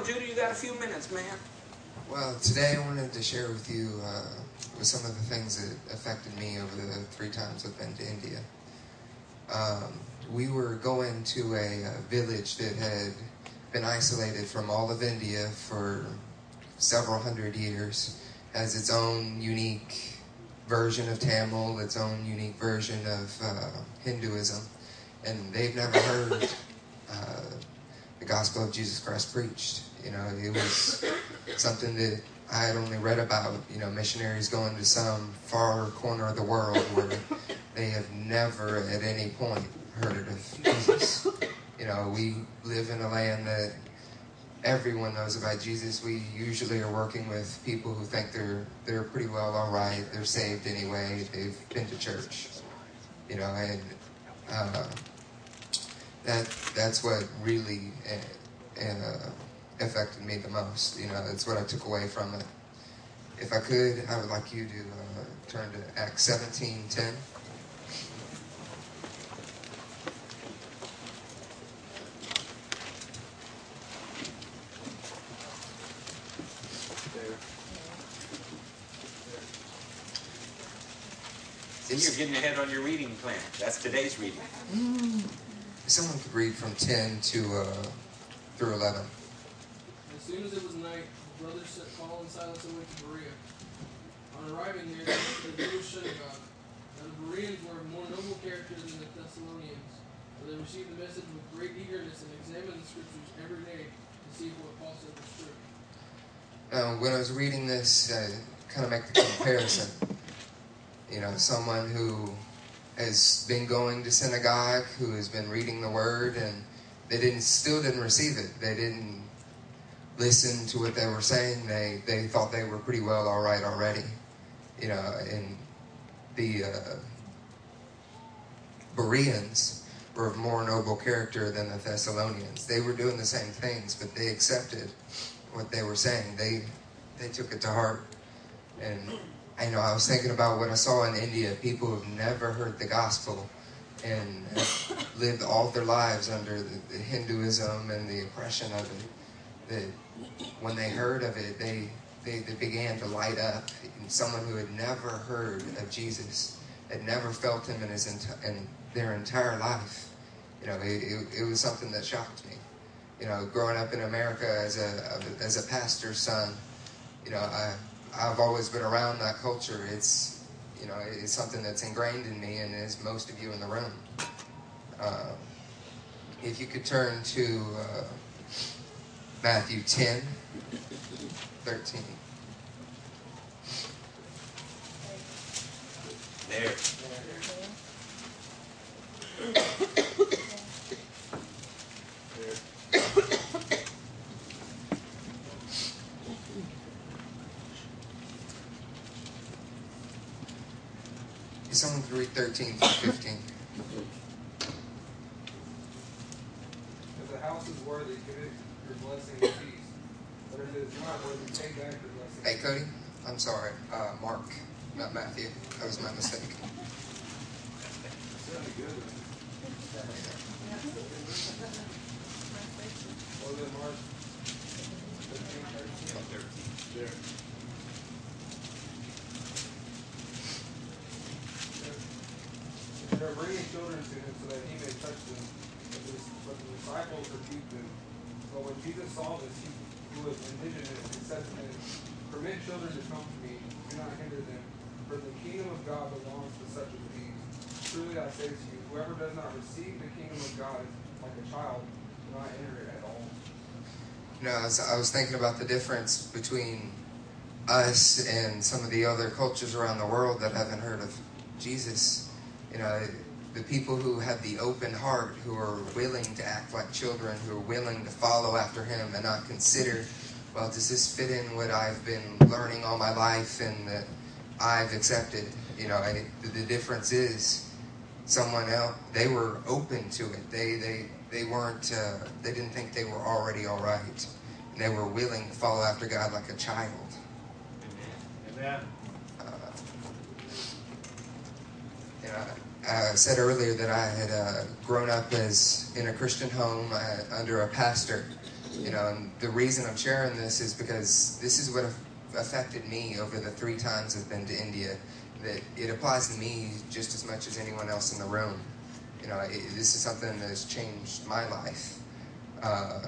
on, Judah. You got a few minutes, man. Well, today I wanted to share with you uh, with some of the things that affected me over the three times I've been to India. Um, we were going to a, a village that had been isolated from all of India for several hundred years, has its own unique version of Tamil, its own unique version of uh, Hinduism, and they've never heard uh, the gospel of Jesus Christ preached. You know, it was something that I had only read about, you know, missionaries going to some far corner of the world where they have never at any point heard of Jesus. You know, we live in a land that everyone knows about Jesus. We usually are working with people who think they're they're pretty well all right. They're saved anyway. They've been to church, you know, and uh, that that's what really uh, uh, affected me the most. You know, that's what I took away from it. If I could, I would like you to uh, turn to Acts seventeen ten. See, you're getting ahead on your reading plan. That's today's reading. Someone could read from 10 to uh, through 11. Soon as it was night, the brothers sent Paul and Silas away to Berea. On arriving there, they went the Jewish synagogue. Now the Bereans were of more noble character than the Thessalonians, for they received the message with great eagerness and examined the scriptures every day to see if what Paul said was true. Now, when I was reading this, I kind of make the comparison. You know, someone who has been going to synagogue, who has been reading the word, and they didn't still didn't receive it. They didn't listen to what they were saying. They they thought they were pretty well all right already. You know, and the uh, Bereans were of more noble character than the Thessalonians. They were doing the same things, but they accepted what they were saying. They they took it to heart. And I know I was thinking about what I saw in India. People who've never heard the gospel and lived all their lives under the, the Hinduism and the oppression of it. That when they heard of it, they, they they began to light up. And someone who had never heard of Jesus, had never felt him in his enti- in their entire life. You know, it, it, it was something that shocked me you know, growing up in America as a as a pastor's son, you know, I I've always been around that culture. It's you know, it's something that's ingrained in me, and is most of you in the room. Uh, if you could turn to uh, Matthew 10, 13. There. If someone could read 13 through 15. If the house is worthy, give it your blessing and peace. But if it is not worthy, take back your blessing. Hey, Cody, I'm sorry. Uh, Mark, not Matthew. That was my mistake. Sounded good. What was it, Mark? 15, 13? There. They are bringing children to him so that he may touch them. But the, but the disciples rebuked them. So when Jesus saw this, he who was indigenous, he said to them, Permit children to come to me, do not hinder them, for the kingdom of God belongs to such as these. Truly I say to you, whoever does not receive the kingdom of God is like a child, will not enter it at all. You know, I was, I was thinking about the difference between us and some of the other cultures around the world that haven't heard of Jesus. You know, the people who have the open heart, who are willing to act like children, who are willing to follow after Him and not consider, well, does this fit in what I've been learning all my life and that I've accepted? You know, and it, the difference is someone else, they were open to it. They, they, they weren't, uh, they didn't think they were already all right. And they were willing to follow after God like a child. Amen. Uh, you know, I said earlier that I had uh, grown up as in a Christian home uh, under a pastor You know, and the reason I'm sharing this is because this is what affected me over the three times I've been to India. That it applies to me just as much as anyone else in the room. You know, it, this is something that has changed my life. Uh,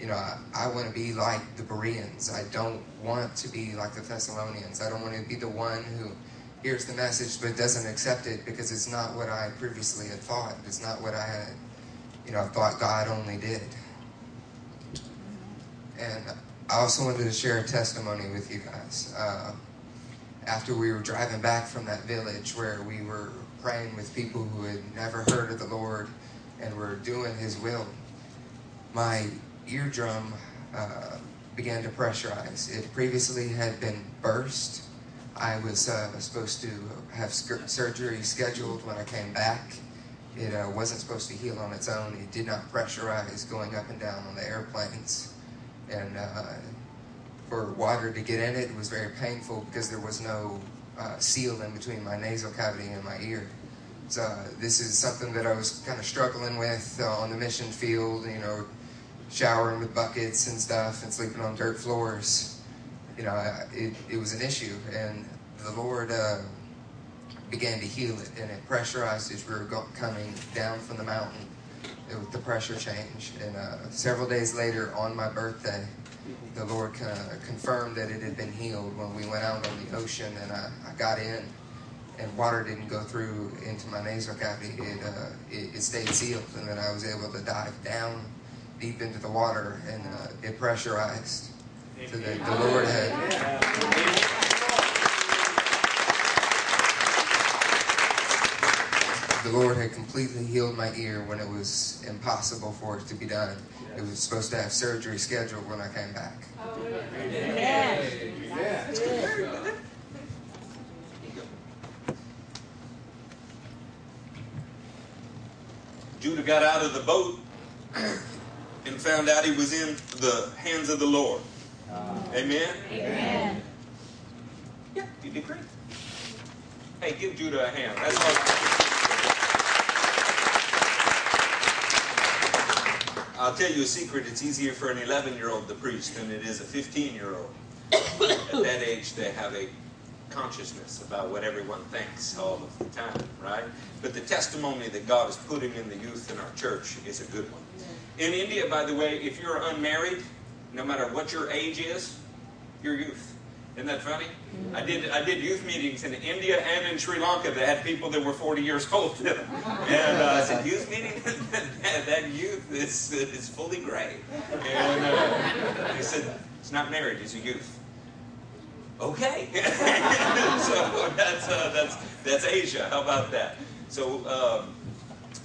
you know, I, I want to be like the Bereans. I don't want to be like the Thessalonians. I don't want to be the one who hears the message but doesn't accept it because it's not what I previously had thought. It's not what I had, you know, thought God only did. And I also wanted to share a testimony with you guys. Uh, after we were driving back from that village where we were praying with people who had never heard of the Lord and were doing His will, my eardrum uh, began to pressurize. It previously had been burst. I was uh, supposed to have surgery scheduled when I came back. It uh, wasn't supposed to heal on its own. It did not pressurize going up and down on the airplanes and uh, for water to get in it, it was very painful because there was no uh, seal in between my nasal cavity and my ear. So uh, this is something that I was kind of struggling with uh, on the mission field. You know, showering with buckets and stuff and sleeping on dirt floors. You know, it, it was an issue, and the Lord uh, began to heal it, and it pressurized as we were go- coming down from the mountain it, the pressure changed, And uh, several days later, on my birthday, the Lord confirmed that it had been healed when we went out on the ocean and I, I got in and water didn't go through into my nasal cavity. It, uh, it, it, stayed sealed and then I was able to dive down deep into the water and uh, it pressurized. The Lord had the Lord had completely healed my ear when it was impossible for it to be done. It was supposed to have surgery scheduled when I came back. Judah got out of the boat and found out he was in the hands of the Lord. Amen? Amen. Yeah, you did great. Hey, give Judah a hand. That's all. I'll tell you a secret. It's easier for an 11 year old to preach than it is a 15 year old. At that age, they have a consciousness about what everyone thinks all of the time, right? But the testimony that God is putting in the youth in our church is a good one. In India, by the way, if you're unmarried, no matter what your age is, you're youth. Isn't that funny? I did I did youth meetings in India and in Sri Lanka that had people that were 40 years old. And uh, I said, youth meeting? that youth is, is fully gray. And uh, they said, it's not married, it's a youth. Okay. so that's, uh, that's, that's Asia. How about that? So um,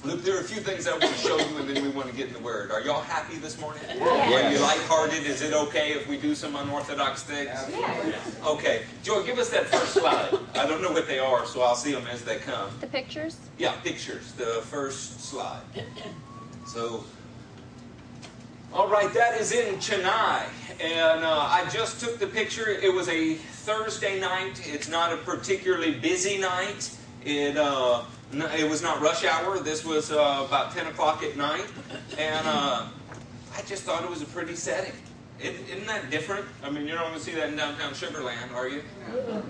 Luke, there are a few things I want to show you, and then we want to get in the Word. Are y'all happy this morning? Yeah. Are you lighthearted? Is it okay if we do some unorthodox things? Yeah. Okay. Joy, give us that first slide. I don't know what they are, so I'll see them as they come. The pictures? Yeah, pictures. The first slide. So, all right, that is in Chennai. And uh, I just took the picture. It was a Thursday night. It's not a particularly busy night. It... Uh, it was not rush hour. This was uh, about 10 o'clock at night. And uh, I just thought it was a pretty setting. is isn't that different? I mean, you're not going to see that in downtown Sugarland, are you?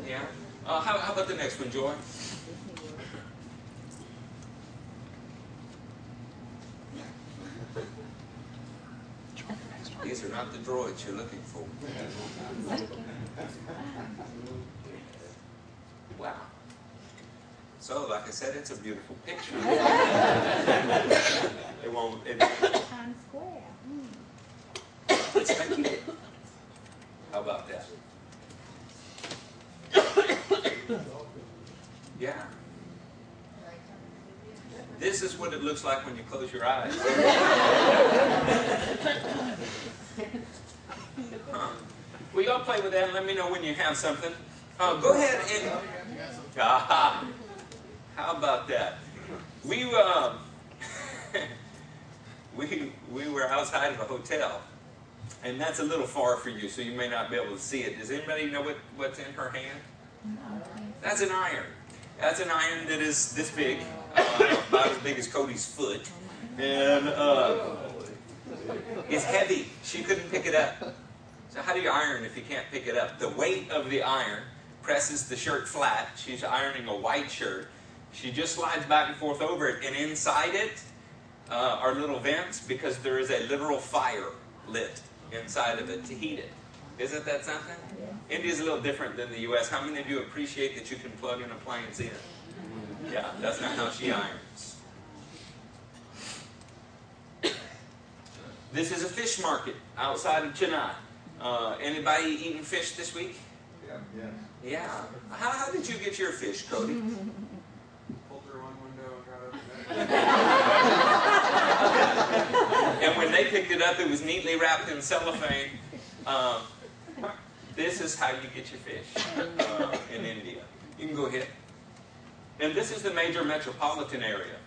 Yeah. Uh, how, how about the next one, Joy? These are not the droids you're looking for. Wow. So, like I said, it's a beautiful picture. it won't. It, Times Square. Thank you. How about that? yeah. This is what it looks like when you close your eyes. huh. Will y'all play with that and let me know when you have something? Uh, go ahead and. Ah, how about that? We uh, we we were outside of a hotel, and that's a little far for you, so you may not be able to see it. Does anybody know what, what's in her hand? That's an iron. That's an iron that is this big, uh, about as big as Cody's foot, and uh, It's heavy. She couldn't pick it up. So how do you iron if you can't pick it up? The weight of the iron presses the shirt flat. She's ironing a white shirt. She just slides back and forth over it, and inside it uh, are little vents because there is a literal fire lit inside of it to heat it. Isn't that something? India's a little different than the U.S. How many of you appreciate that you can plug an appliance in? Yeah, that's not how she irons. This is a fish market outside of Chennai. Uh, anybody eating fish this week? Yeah. Yeah. Yeah. How, how did you get your fish, Cody? Pulled through one window and got up. And when they picked it up, it was neatly wrapped in cellophane. Um, this is how you get your fish uh, in India. You can go ahead. And this is the major metropolitan area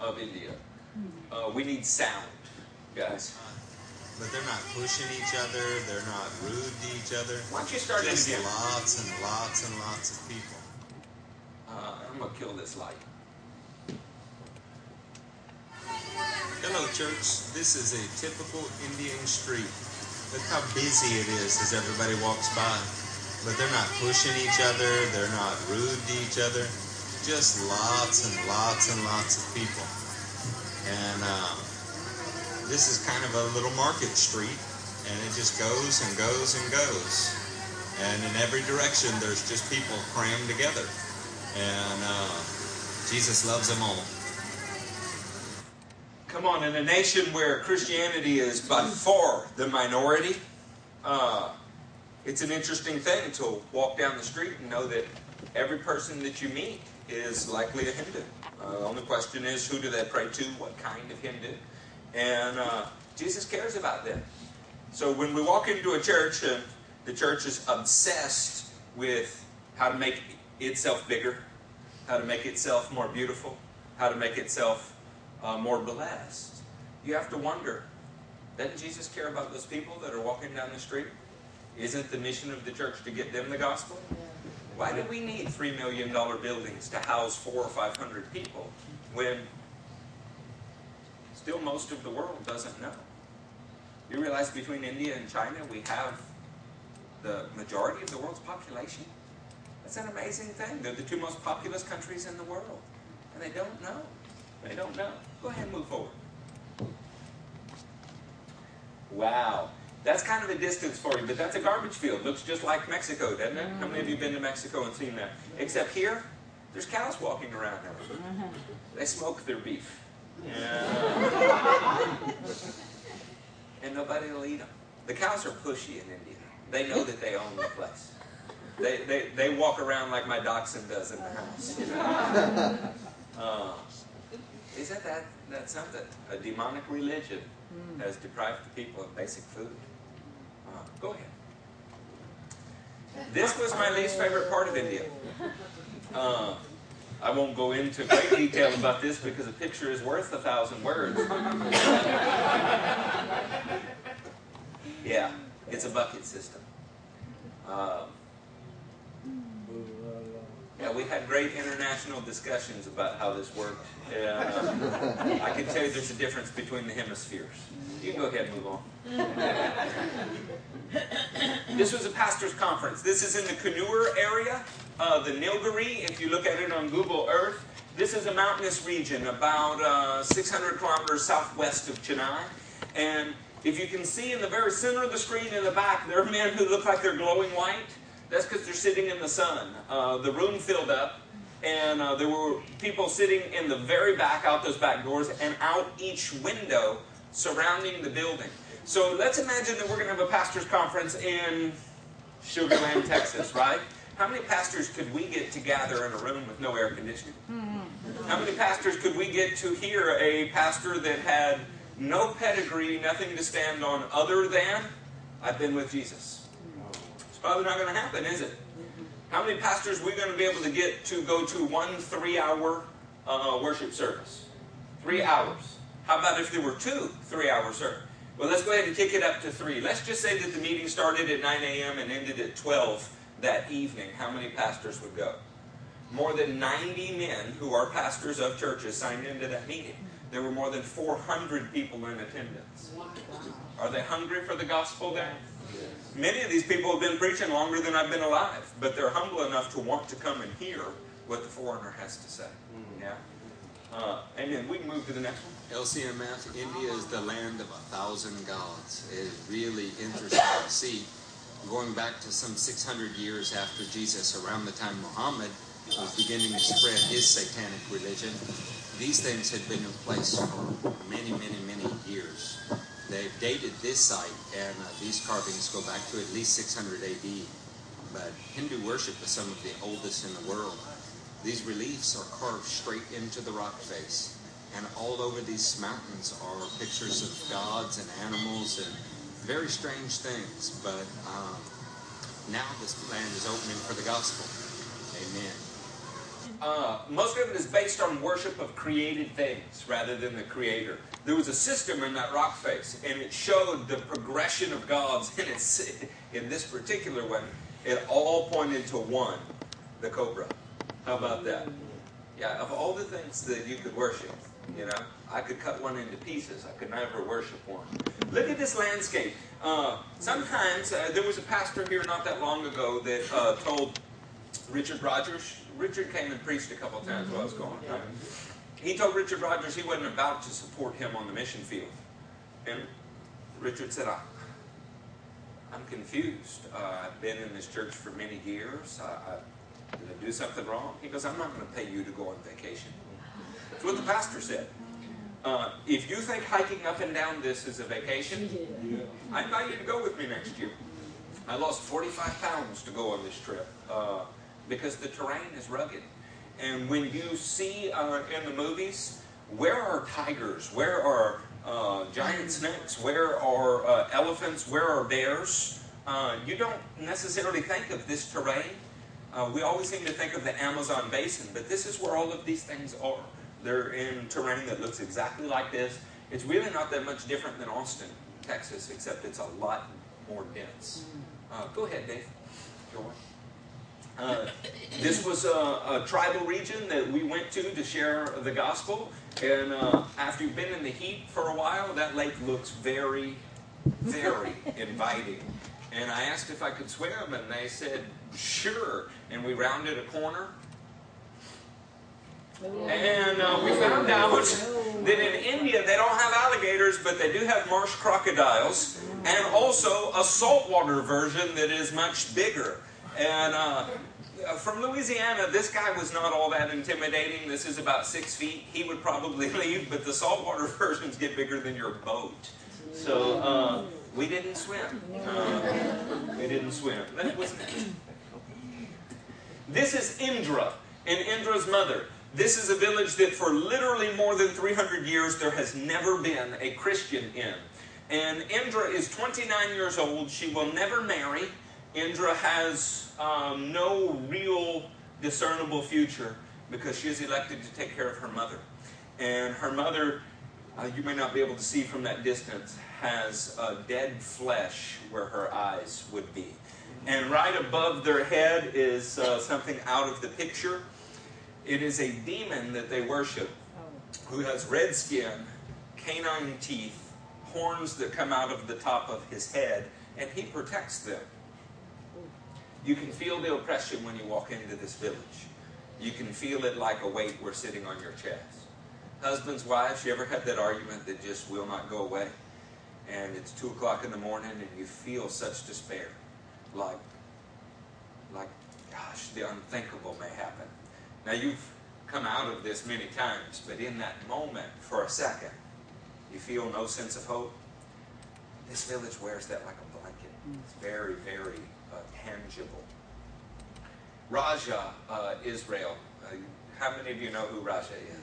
of India. Uh, we need sound, guys. But they're not pushing each other. They're not rude to each other. Why don't you start Just again? lots and lots and lots of people. Uh, I'm going to kill this light. Hello, church. This is a typical Indian street. Look how busy it is as everybody walks by. But they're not pushing each other. They're not rude to each other. Just lots and lots and lots of people. And uh, this is kind of a little market street, and it just goes and goes and goes. And in every direction, there's just people crammed together. And uh, Jesus loves them all. Come on, in a nation where Christianity is by far the minority, uh, it's an interesting thing to walk down the street and know that every person that you meet is likely a Hindu. Uh, the only question is, who do they pray to? What kind of Hindu? And uh, Jesus cares about them. So when we walk into a church and the church is obsessed with how to make itself bigger, how to make itself more beautiful, how to make itself uh, more blessed, you have to wonder doesn't Jesus care about those people that are walking down the street? Isn't the mission of the church to get them the gospel? Why do we need $3 million buildings to house four or 500 people when still most of the world doesn't know? You realize between India and China we have the majority of the world's population? That's an amazing thing. They're the two most populous countries in the world. And they don't know. They don't know. Go ahead and move forward. Wow. That's kind of a distance for you, but that's a garbage field. Looks just like Mexico, doesn't it? How many of you been to Mexico and seen that? Except here, there's cows walking around now. They smoke their beef. Yeah. and nobody will eat them. The cows are pushy in India. They know that they own the place. They, they, they walk around like my dachshund does in the house. You know? uh, isn't that, that something? A demonic religion has deprived the people of basic food. Uh, go ahead. This was my least favorite part of India. Uh, I won't go into great detail about this because a picture is worth a thousand words. yeah, it's a bucket system. Um, yeah, we had great international discussions about how this worked. Uh, I can tell you there's a difference between the hemispheres. You can go ahead and move on. this was a pastor's conference. This is in the Coonoor area, uh, the Nilgiri. If you look at it on Google Earth, this is a mountainous region about uh, 600 kilometers southwest of Chennai. And if you can see in the very center of the screen in the back, there are men who look like they're glowing white. That's because they're sitting in the sun. Uh, the room filled up, and uh, there were people sitting in the very back, out those back doors, and out each window surrounding the building. So let's imagine that we're going to have a pastor's conference in Sugar Land, Texas, right? How many pastors could we get to gather in a room with no air conditioning? How many pastors could we get to hear a pastor that had no pedigree, nothing to stand on other than, I've been with Jesus? It's probably not going to happen, is it? How many pastors are we going to be able to get to go to one three hour uh, worship service? Three hours. How about if there were two three hour service? Well, let's go ahead and kick it up to three. Let's just say that the meeting started at 9 a.m. and ended at 12 that evening. How many pastors would go? More than 90 men who are pastors of churches signed into that meeting. There were more than 400 people in attendance. Are they hungry for the gospel there? Many of these people have been preaching longer than I've been alive, but they're humble enough to want to come and hear what the foreigner has to say. Yeah? Uh, amen. We can move to the next one. LCMF, India is the land of a thousand gods. It is really interesting to see. Going back to some 600 years after Jesus, around the time Muhammad was beginning to spread his satanic religion, these things had been in place for many, many, many years. They've dated this site, and uh, these carvings go back to at least 600 AD. But Hindu worship is some of the oldest in the world. These reliefs are carved straight into the rock face. And all over these mountains are pictures of gods and animals and very strange things. But um, now this land is opening for the gospel. Amen. Uh, most of it is based on worship of created things rather than the creator. There was a system in that rock face, and it showed the progression of gods. And it's, in this particular one, it all pointed to one, the cobra. How about that? Yeah, of all the things that you could worship, you know, I could cut one into pieces. I could never worship one. Look at this landscape. Uh, sometimes uh, there was a pastor here not that long ago that uh, told Richard Rogers. Richard came and preached a couple times while I was gone. He told Richard Rogers he wasn't about to support him on the mission field. And Richard said, I, I'm confused. Uh, I've been in this church for many years. I, I, did I do something wrong? He goes, I'm not going to pay you to go on vacation. That's what the pastor said. Uh, if you think hiking up and down this is a vacation, I invite you to go with me next year. I lost 45 pounds to go on this trip uh, because the terrain is rugged. And when you see uh, in the movies, where are tigers? Where are uh, giant snakes? Where are uh, elephants? Where are bears? Uh, you don't necessarily think of this terrain. Uh, we always seem to think of the Amazon basin, but this is where all of these things are. They're in terrain that looks exactly like this. It's really not that much different than Austin, Texas, except it's a lot more dense. Uh, go ahead, Dave. Go on. Uh, this was a, a, tribal region that we went to to share the gospel. And uh, after you've been in the heat for a while, that lake looks very, very inviting. And I asked if I could swim, and they said, sure. And we rounded a corner. And uh, we found out that in India they don't have alligators, but they do have marsh crocodiles, and also a saltwater version that is much bigger. And uh, from Louisiana, this guy was not all that intimidating. This is about six feet. He would probably leave, but the saltwater versions get bigger than your boat. So uh, we didn't swim. Uh, we didn't swim. That was This is Indra and Indra's mother. This is a village that for literally more than 300 years there has never been a Christian in. And Indra is 29 years old. She will never marry. Indra has um, no real discernible future because she is elected to take care of her mother. And her mother, uh, you may not be able to see from that distance, has uh, dead flesh where her eyes would be. And right above their head is uh, something out of the picture. It is a demon that they worship who has red skin, canine teeth, horns that come out of the top of his head, and he protects them. You can feel the oppression when you walk into this village. You can feel it like a weight we're sitting on your chest. Husbands, wives, you ever had that argument that just will not go away? And it's 2 o'clock in the morning and you feel such despair. Like, like, gosh, the unthinkable may happen. Now, you've come out of this many times, but in that moment, for a second, you feel no sense of hope. This village wears that like a blanket. It's very, very tangible. Raja uh, Israel. Uh, how many of you know who Raja is?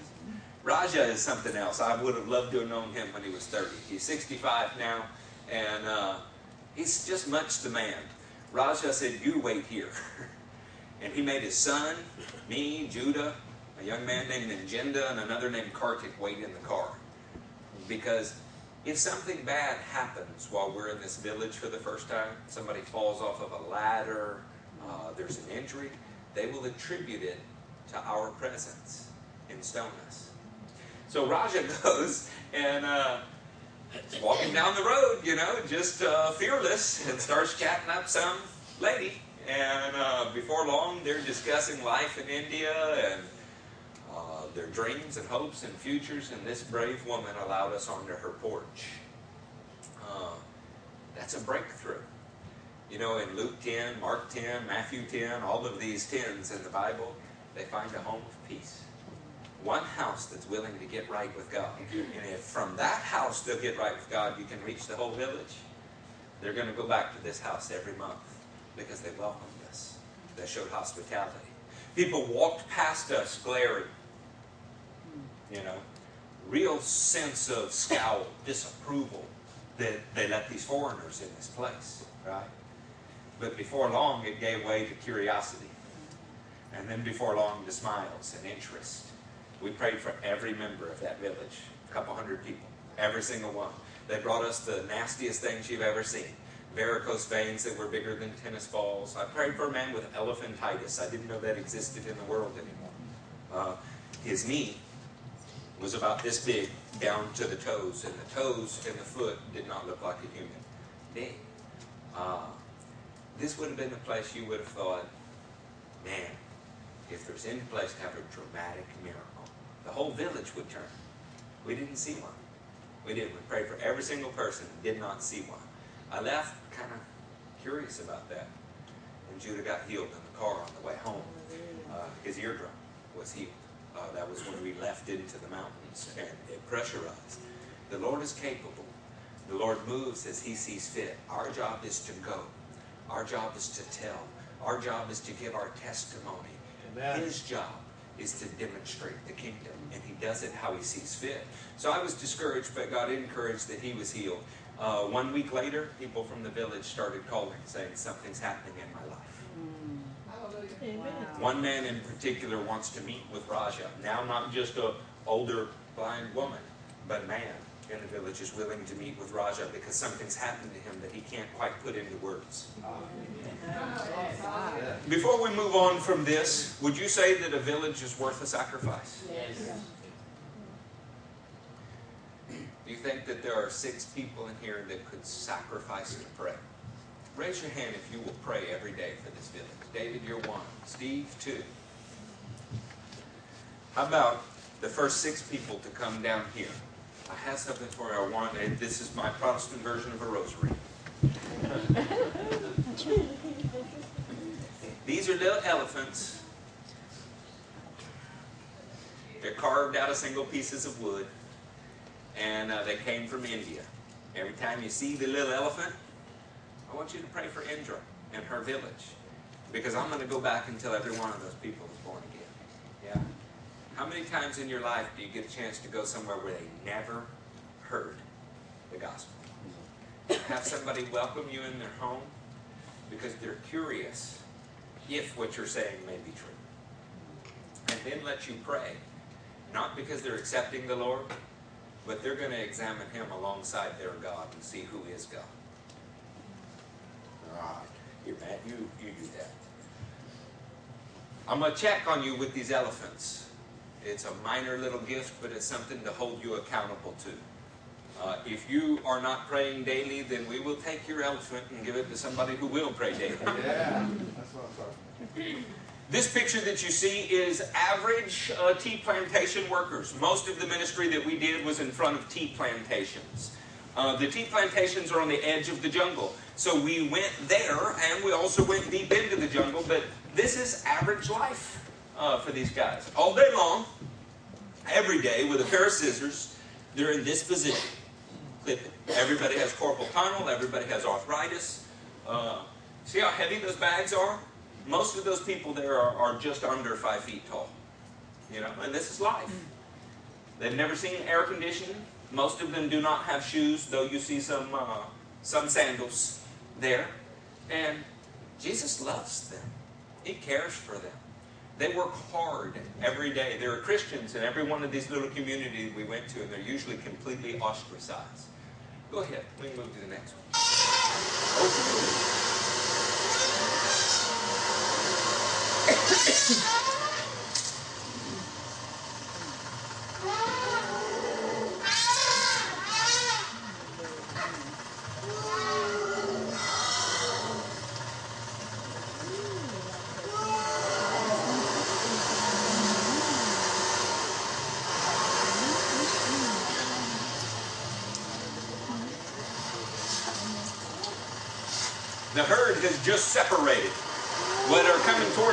Raja is something else. I would have loved to have known him when he was 30. He's 65 now, and uh, he's just much the man. Raja said, You wait here. and he made his son, me, Judah, a young man named Njenda, and another named Kartik wait in the car. Because if something bad happens while we're in this village for the first time, somebody falls off of a ladder, uh, there's an injury, they will attribute it to our presence and stone us. So Raja goes and uh, is walking down the road, you know, just uh, fearless, and starts chatting up some lady. And uh, before long, they're discussing life in India and their dreams and hopes and futures. And this brave woman allowed us onto her porch. Uh, that's a breakthrough. You know, in Luke 10, Mark 10, Matthew 10, all of these 10s in the Bible, they find a home of peace. One house that's willing to get right with God. And if from that house they'll get right with God, you can reach the whole village. They're going to go back to this house every month because they welcomed us. They showed hospitality. People walked past us glaring. You know, real sense of scowl, disapproval that they let these foreigners in this place, right? But before long, it gave way to curiosity. And then before long, to smiles and interest. We prayed for every member of that village, a couple hundred people, every single one. They brought us the nastiest things you've ever seen varicose veins that were bigger than tennis balls. I prayed for a man with elephantitis. I didn't know that existed in the world anymore. Uh, his knee was about this big down to the toes, and the toes and the foot did not look like a human being. Uh, this would have been the place you would have thought, man, if there's any place to have a dramatic miracle, the whole village would turn. We didn't see one. We did. We prayed for every single person and did not see one. I left kind of curious about that. When Judah got healed in the car on the way home, uh, his eardrum was healed. Uh, that was when we left into the mountains and it pressurized. The Lord is capable. The Lord moves as He sees fit. Our job is to go. Our job is to tell. Our job is to give our testimony. Amen. His job is to demonstrate the kingdom, and He does it how He sees fit. So I was discouraged, but got encouraged that He was healed. Uh, one week later, people from the village started calling, saying, Something's happening in my life. One man in particular wants to meet with Raja. Now, not just a older blind woman, but a man in the village is willing to meet with Raja because something's happened to him that he can't quite put into words. Before we move on from this, would you say that a village is worth a sacrifice? Yes. Do you think that there are six people in here that could sacrifice to pray? Raise your hand if you will pray every day for this village. David, you're one. Steve, two. How about the first six people to come down here? I have something for you. I want. This is my Protestant version of a rosary. These are little elephants. They're carved out of single pieces of wood, and uh, they came from India. Every time you see the little elephant, I want you to pray for Indra and her village, because I'm going to go back and tell every one of those people is born again. Yeah. How many times in your life do you get a chance to go somewhere where they never heard the gospel? Have somebody welcome you in their home because they're curious if what you're saying may be true. And then let you pray, not because they're accepting the Lord, but they're going to examine Him alongside their God and see who is God. Ah, here, Matt, you, you do that. I'm going to check on you with these elephants. It's a minor little gift, but it's something to hold you accountable to. Uh, if you are not praying daily, then we will take your elephant and give it to somebody who will pray daily. Yeah, that's what I'm talking This picture that you see is average uh, tea plantation workers. Most of the ministry that we did was in front of tea plantations. Uh, the tea plantations are on the edge of the jungle. So we went there and we also went deep into the jungle, but this is average life uh, for these guys. All day long, every day, with a pair of scissors, they're in this position. Everybody has carpal tunnel, everybody has arthritis. Uh, see how heavy those bags are? Most of those people there are, are just under five feet tall. You know, and this is life. They've never seen air conditioning. Most of them do not have shoes, though you see some uh, some sandals there. And Jesus loves them. He cares for them. They work hard every day. There are Christians in every one of these little communities we went to, and they're usually completely ostracized. Go ahead. We move to the next one. Oh. The herd has just separated. What are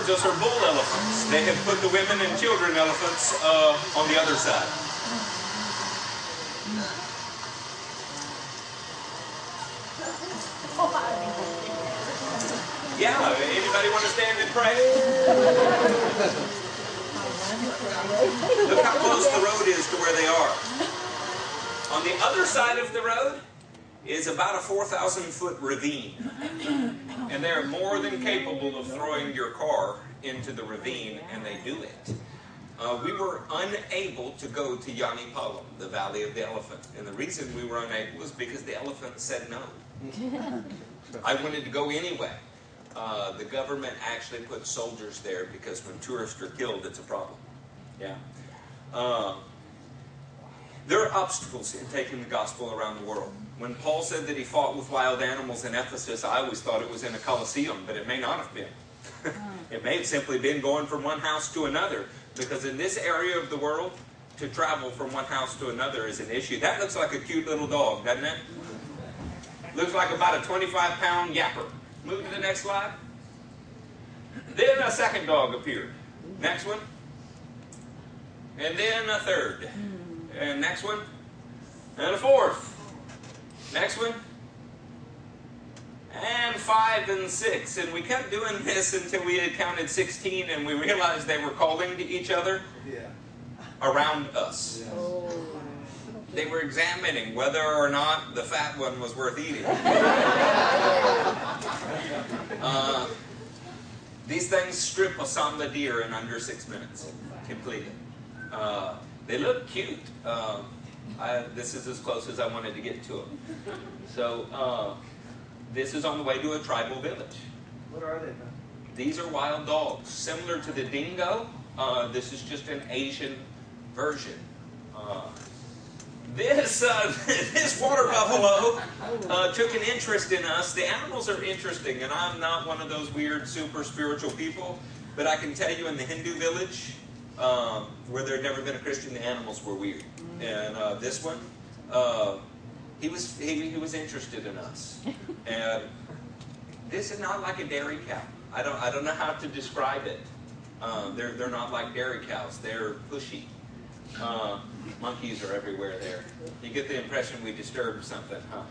towards are bull elephants. They have put the women and children elephants uh, on the other side. Yeah, anybody want to stand and pray? Look how close the road is to where they are. On the other side of the road is about a 4,000 foot ravine. And they're more than capable of throwing your car into the ravine, and they do it. Uh, we were unable to go to Yani Palam, the Valley of the Elephant. And the reason we were unable was because the elephant said no. I wanted to go anyway. Uh, the government actually put soldiers there because when tourists are killed, it's a problem. Yeah. Uh, there are obstacles in taking the gospel around the world. When Paul said that he fought with wild animals in Ephesus, I always thought it was in a coliseum, but it may not have been. it may have simply been going from one house to another, because in this area of the world, to travel from one house to another is an issue. That looks like a cute little dog, doesn't it? Looks like about a 25 pound yapper. Move to the next slide. Then a second dog appeared. Next one. And then a third. And next one. And a fourth. Next one. And five and six. And we kept doing this until we had counted 16 and we realized they were calling to each other Yeah. around us. They were examining whether or not the fat one was worth eating. Uh, these things strip a Sambar deer in under six minutes, completely. Uh, they look cute. Uh, I, this is as close as I wanted to get to them. So, uh, this is on the way to a tribal village. What are they? These are wild dogs, similar to the dingo. Uh, this is just an Asian version. Uh, this uh, this water buffalo uh, took an interest in us. The animals are interesting, and I'm not one of those weird, super spiritual people. But I can tell you, in the Hindu village, um, where there had never been a Christian, the animals were weird. And uh, this one, uh, he was he, he was interested in us, and this is not like a dairy cow. I don't I don't know how to describe it. Uh, they're they're not like dairy cows. They're pushy. Uh, monkeys are everywhere there. You get the impression we disturbed something, huh?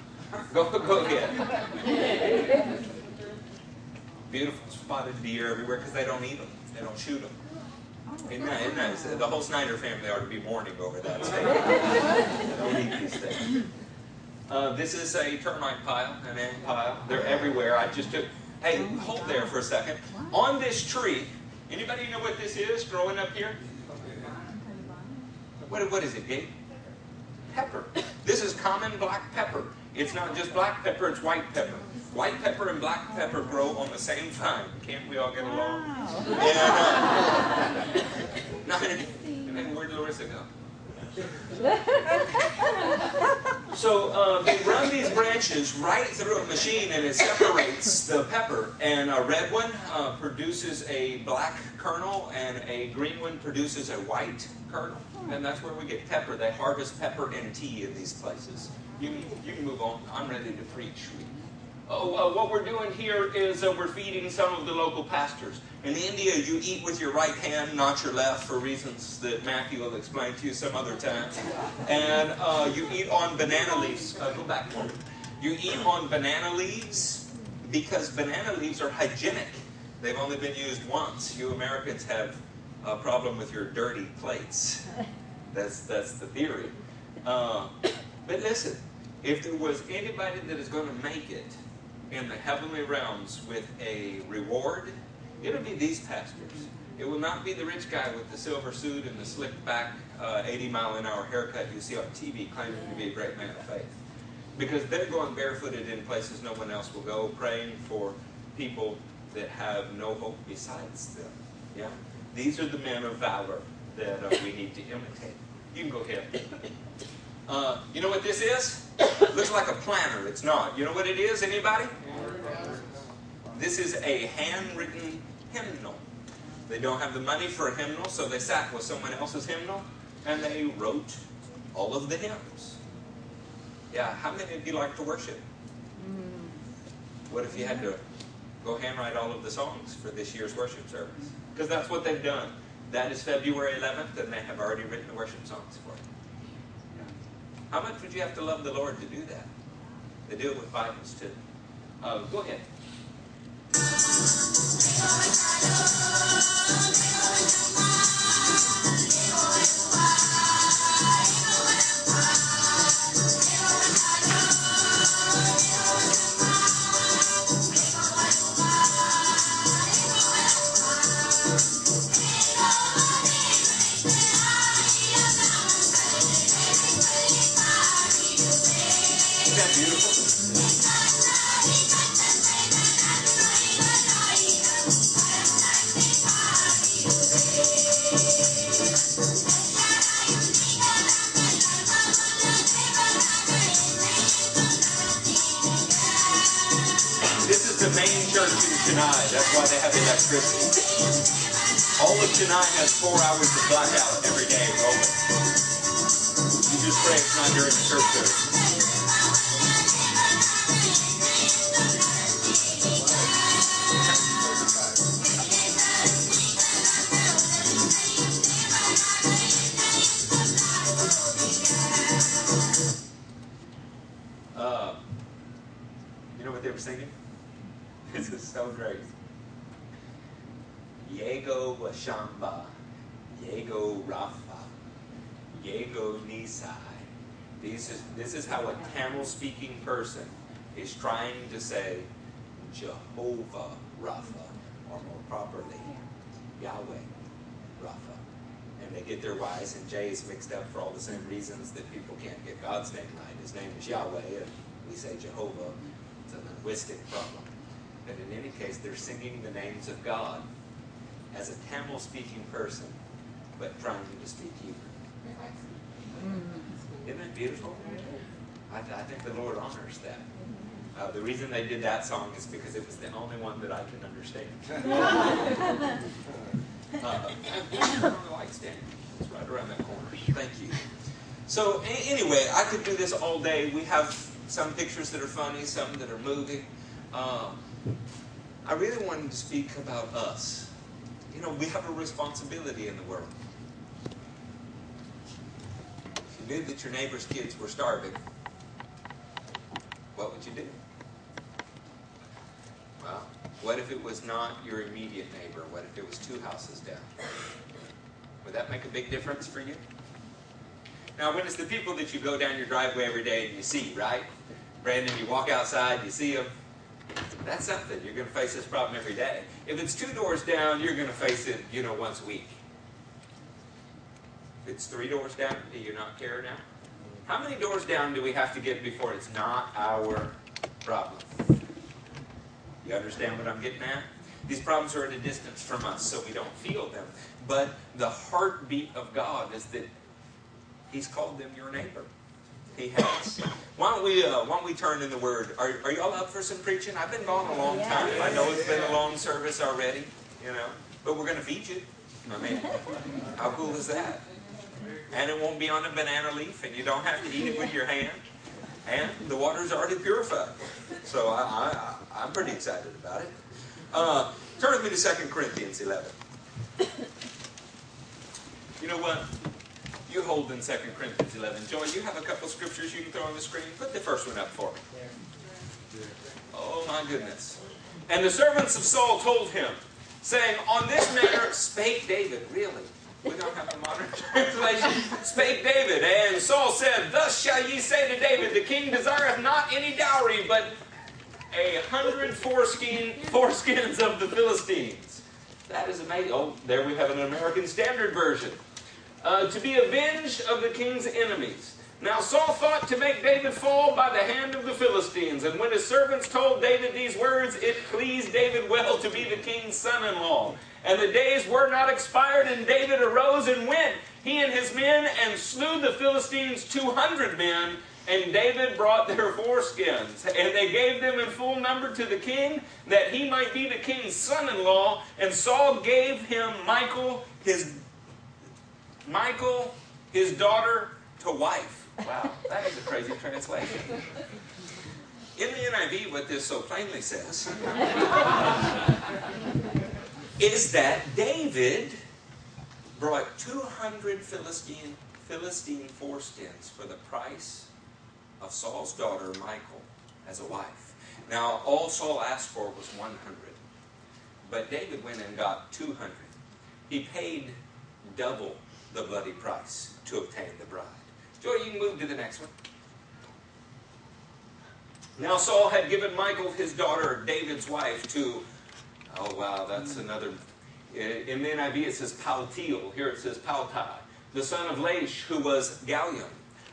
Go go ahead. Beautiful spotted deer everywhere because they don't eat them. They don't shoot them. Isn't that, isn't that, the whole Snyder family ought to be mourning over that statement. They don't eat these things. Uh, this is a termite pile, an ant pile. They're everywhere. I just took. Hey, hold there for a second. On this tree, anybody know what this is growing up here? What, what is it, Gabe? Pepper. This is common black pepper. It's not just black pepper, it's white pepper. White pepper and black pepper grow on the same vine. Can't we all get along? And, uh, not, and then where'd Larissa go? So uh, they run these branches right through a machine and it separates the pepper. And a red one uh, produces a black kernel and a green one produces a white kernel. And that's where we get pepper. They harvest pepper and tea in these places. You you can move on. I'm ready to preach. Oh, uh, what we're doing here is uh, we're feeding some of the local pastors. In India, you eat with your right hand, not your left, for reasons that Matthew will explain to you some other time. And uh, you eat on banana leaves. Uh, go back me. You eat on banana leaves because banana leaves are hygienic. They've only been used once. You Americans have a problem with your dirty plates. That's that's the theory. Uh, but listen, if there was anybody that is going to make it in the heavenly realms with a reward, it'll be these pastors. It will not be the rich guy with the silver suit and the slicked back uh, 80 mile an hour haircut you see on TV claiming to be a great man of faith. Because they're going barefooted in places no one else will go, praying for people that have no hope besides them. Yeah? These are the men of valor that uh, we need to imitate. You can go ahead. Uh, you know what this is? Looks like a planner. It's not. You know what it is? Anybody? This is a handwritten hymnal. They don't have the money for a hymnal, so they sat with someone else's hymnal and they wrote all of the hymns. Yeah, how many of you like to worship? What if you had to go handwrite all of the songs for this year's worship service? Because that's what they've done. That is February 11th, and they have already written the worship songs for it. How much would you have to love the Lord to do that? They do it with Bibles too. Uh, go ahead. That's why they have electricity. All of Chennai has four hours of blackout every day rolling. You just pray it's not during the church service. They were singing? This is so great. Yego Washamba, Yego Rafa, Yego Nisai. This is, this is how a Tamil speaking person is trying to say Jehovah Rapha, or more properly, Yahweh Rapha. And they get their Y's and J's mixed up for all the same reasons that people can't get God's name right. His name is Yahweh, and we say Jehovah. It's a linguistic problem. But in any case, they're singing the names of God as a Tamil speaking person, but trying to speak Hebrew. Isn't that beautiful? I, I think the Lord honors that. Uh, the reason they did that song is because it was the only one that I can understand. Uh, the light stand. It's right around that corner. Thank you. So a- anyway, I could do this all day. We have some pictures that are funny, some that are moving. Um, I really wanted to speak about us. You know, we have a responsibility in the world. If you knew that your neighbor's kids were starving, what would you do? Well, what if it was not your immediate neighbor? What if it was two houses down? Would that make a big difference for you? Now, when it's the people that you go down your driveway every day and you see, right? Brandon, you walk outside, you see them. That's something. You're going to face this problem every day. If it's two doors down, you're going to face it, you know, once a week. If it's three doors down, do you not care now? How many doors down do we have to get before it's not our problem? You understand what I'm getting at? These problems are at a distance from us, so we don't feel them. But the heartbeat of God is that He's called them your neighbor. He has. Why don't we? Uh, why don't we turn in the Word? Are, are y'all up for some preaching? I've been gone a long time. I know it's been a long service already. You know, but we're going to feed you. I mean, how cool is that? And it won't be on a banana leaf, and you don't have to eat it with your hand. And the water's already purified. So I, I, I- I'm pretty excited about it. Uh, turn with me to 2 Corinthians 11. You know what? You hold in 2 Corinthians 11. Joy, you have a couple scriptures you can throw on the screen. Put the first one up for me. Oh my goodness. And the servants of Saul told him, saying, On this matter spake David. Really? We don't have a modern translation. Spake David. And Saul said, Thus shall ye say to David, The king desireth not any dowry, but a hundred foreskin, foreskins of the Philistines. That is amazing. Oh, there we have an American Standard Version. Uh, to be avenged of the king's enemies. Now Saul thought to make David fall by the hand of the Philistines. And when his servants told David these words, it pleased David well to be the king's son in law. And the days were not expired, and David arose and went, he and his men, and slew the Philistines two hundred men. And David brought their foreskins, and they gave them in full number to the king, that he might be the king's son in law. And Saul gave him Michal, his Michal, his daughter, to wife. Wow, that is a crazy translation. In the NIV, what this so plainly says is that David brought 200 Philistine, Philistine foreskins for the price of Saul's daughter Michal, as a wife. Now, all Saul asked for was 100, but David went and got 200. He paid double the bloody price to obtain the bride. Joy, you can move to the next one. Now Saul had given Michal his daughter, David's wife, to, oh wow, that's mm. another, in the NIV it says Paltiel, here it says Phalti, the son of Laish, who was Gallim.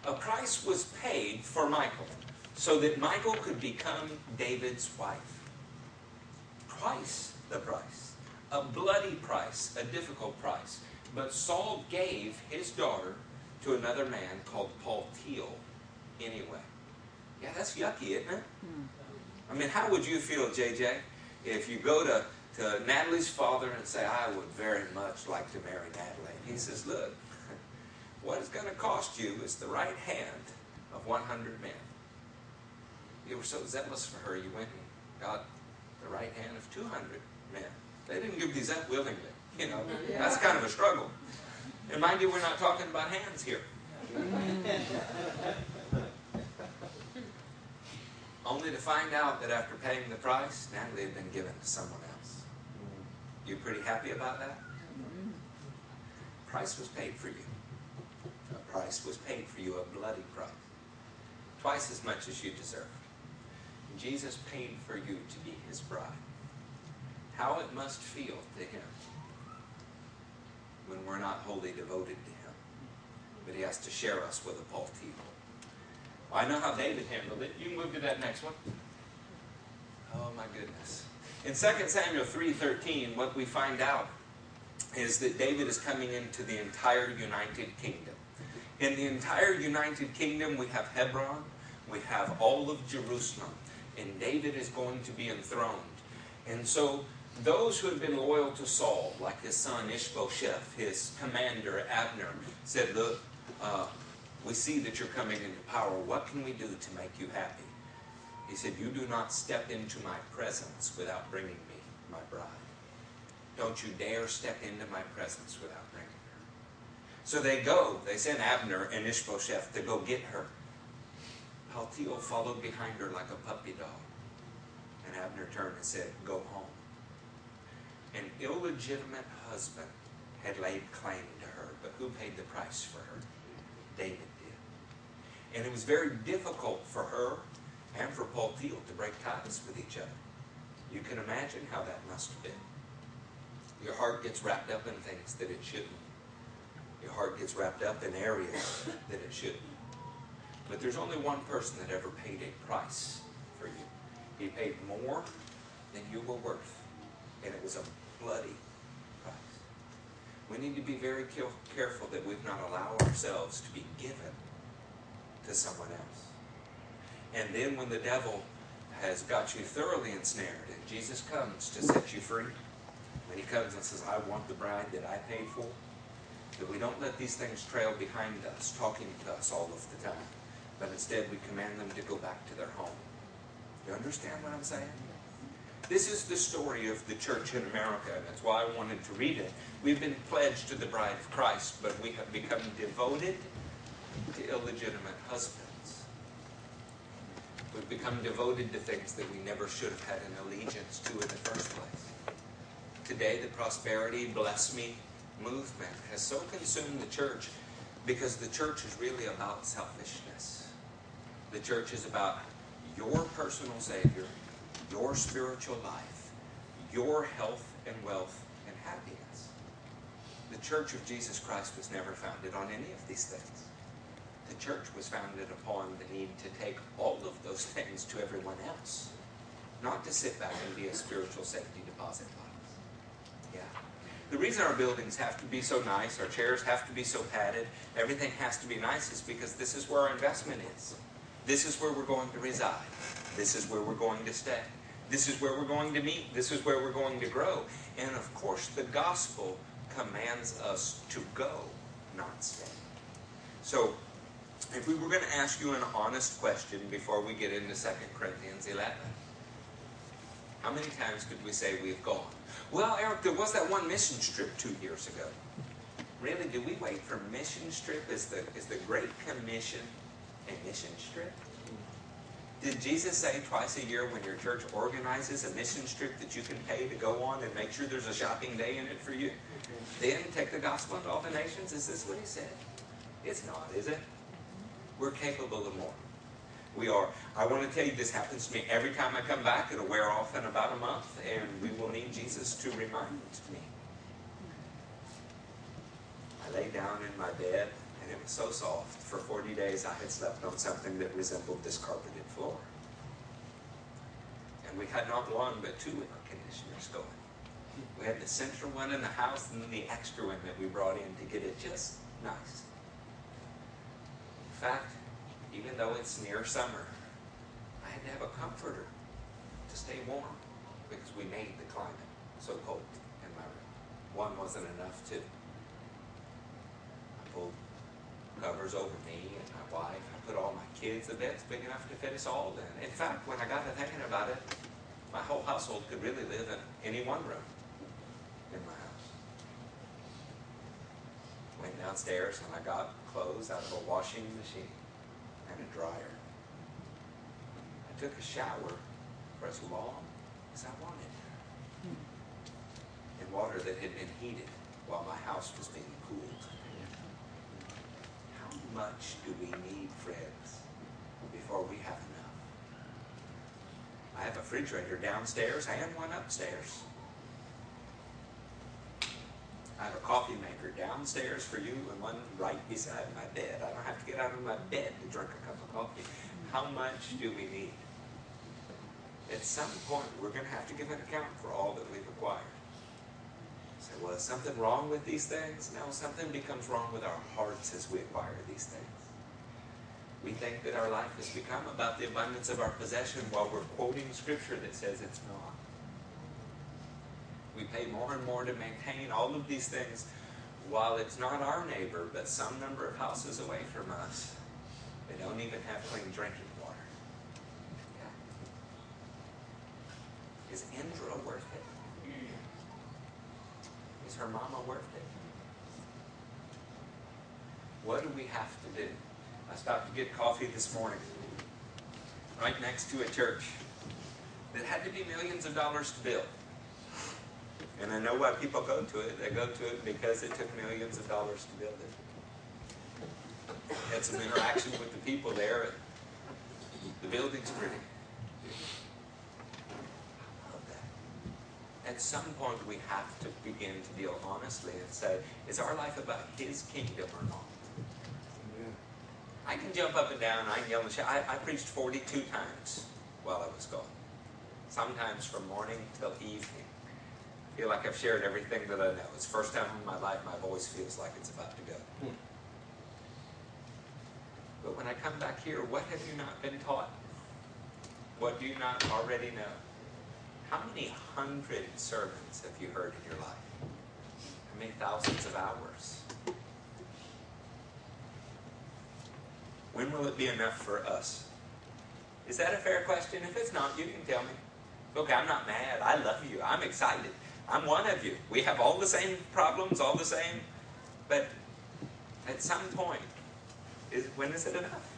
A price was paid for Michal, so that Michal could become David's wife. Twice the price. A bloody price, a difficult price. But Saul gave his daughter to another man called Paltiel anyway. Yeah, that's yucky, isn't it? Hmm. I mean, how would you feel, JJ, if you go to, to Natalie's father and say, I would very much like to marry Natalie? And he hmm. says, Look, what it's going to cost you is the right hand of 100 men. You were so zealous for her, you went and got the right hand of 200 men. They didn't give these up willingly. You know, that's kind of a struggle. And mind you, we're not talking about hands here. Only to find out that after paying the price, Natalie had been given to someone else. You pretty happy about that? Price was paid for you. A price was paid for you, a bloody price. Twice as much as you deserved. Jesus paid for you to be his bride. How it must feel to him when we're not wholly devoted to him. But he has to share us with a Paltiel. Well, I know how David handled it. You can move to that next one. Oh my goodness. In 2 Samuel 3.13, what we find out is that David is coming into the entire United Kingdom. In the entire United Kingdom, we have Hebron, we have all of Jerusalem, and David is going to be enthroned. And so those who had been loyal to Saul, like his son Ishbosheth, his commander Abner, said, Look, uh, we see that you're coming into power. What can we do to make you happy? He said, You do not step into my presence without bringing me my bride. Don't you dare step into my presence without bringing her. So they go. They send Abner and Ishbosheth to go get her. Paltiel followed behind her like a puppy dog. And Abner turned and said, Go home an illegitimate husband had laid claim to her, but who paid the price for her? David did. And it was very difficult for her and for Paul Paltiel to break ties with each other. You can imagine how that must have been. Your heart gets wrapped up in things that it shouldn't. Your heart gets wrapped up in areas that it shouldn't. But there's only one person that ever paid a price for you. He paid more than you were worth. And it was a bloody price. We need to be very careful that we've not allow ourselves to be given to someone else. And then when the devil has got you thoroughly ensnared and Jesus comes to set you free, when he comes and says, I want the bride that I paid for, that we don't let these things trail behind us, talking to us all of the time, but instead we command them to go back to their home. You understand what I'm saying? This is the story of the church in America, and that's why I wanted to read it. We've been pledged to the bride of Christ, but we have become devoted to illegitimate husbands. We've become devoted to things that we never should have had an allegiance to in the first place. Today, the prosperity, bless me movement has so consumed the church because the church is really about selfishness. The church is about your personal Savior your spiritual life, your health and wealth and happiness. The Church of Jesus Christ was never founded on any of these things. The church was founded upon the need to take all of those things to everyone else, not to sit back and be a spiritual safety deposit box. Yeah. The reason our buildings have to be so nice, our chairs have to be so padded, everything has to be nice is because this is where our investment is. This is where we're going to reside. This is where we're going to stay. This is where we're going to meet. This is where we're going to grow. And of course, the gospel commands us to go, not stay. So, if we were going to ask you an honest question before we get into 2 Corinthians 11, how many times could we say we've gone? Well, Eric, there was that one mission trip two years ago. Really, do we wait for mission trip? Is the, is the Great Commission a mission trip? Did Jesus say twice a year when your church organizes a mission trip that you can pay to go on and make sure there's a shopping day in it for you? Then take the gospel into all the nations? Is this what he said? It's not, is it? We're capable of more. We are. I want to tell you, this happens to me every time I come back. It'll wear off in about a month, and we will need Jesus to remind me. I lay down in my bed, and it was so soft. For 40 days, I had slept on something that resembled this carpeted And we had not one, but two air conditioners going. We had the central one in the house, and then the extra one that we brought in to get it just nice. In fact, even though it's near summer, I had to have a comforter to stay warm because we made the climate so cold in my room. One wasn't enough, too. I pulled covers over me and my wife. I put all my kids. The bed's big enough to fit us all in. In fact, when I got to thinking about it, my whole household could really live in any one room in my house. Went downstairs and I got clothes out of a washing machine and a dryer. I took a shower for as long as I wanted hmm. in water that had been heated while my house was being cooled. Much do we need, friends, before we have enough? I have a refrigerator downstairs and one upstairs. I have a coffee maker downstairs for you and one right beside my bed. I don't have to get out of my bed to drink a cup of coffee. How much do we need? At some point, we're going to have to give an account for all that we've acquired. Is something wrong with these things? No, something becomes wrong with our hearts as we acquire these things. We think that our life has become about the abundance of our possession while we're quoting scripture that says it's not. We pay more and more to maintain all of these things while it's not our neighbor, but some number of houses away from us. They don't even have clean drinking water. Yeah. Is Indra worth it? Her mama worth it? What do we have to do? I stopped to get coffee this morning, right next to a church that had to be millions of dollars to build. And I know why people go to it. They go to it because it took millions of dollars to build it. Had some interaction with the people there. The building's pretty. I love that. At some point, we have to begin to deal honestly and say, is our life about His kingdom or not? I can jump up and down, I can yell and shout. I, I preached 42 times while I was gone. Sometimes from morning till evening. I feel like I've shared everything that I know. It's the first time in my life my voice feels like it's about to go. Hmm. But when I come back here, what have you not been taught? What do you not already know? How many hundred sermons have you heard in your life? How many thousands of hours? When will it be enough for us? Is that a fair question? If it's not, you can tell me. Okay, I'm not mad. I love you. I'm excited. I'm one of you. We have all the same problems, all the same. But at some point, is when is it enough?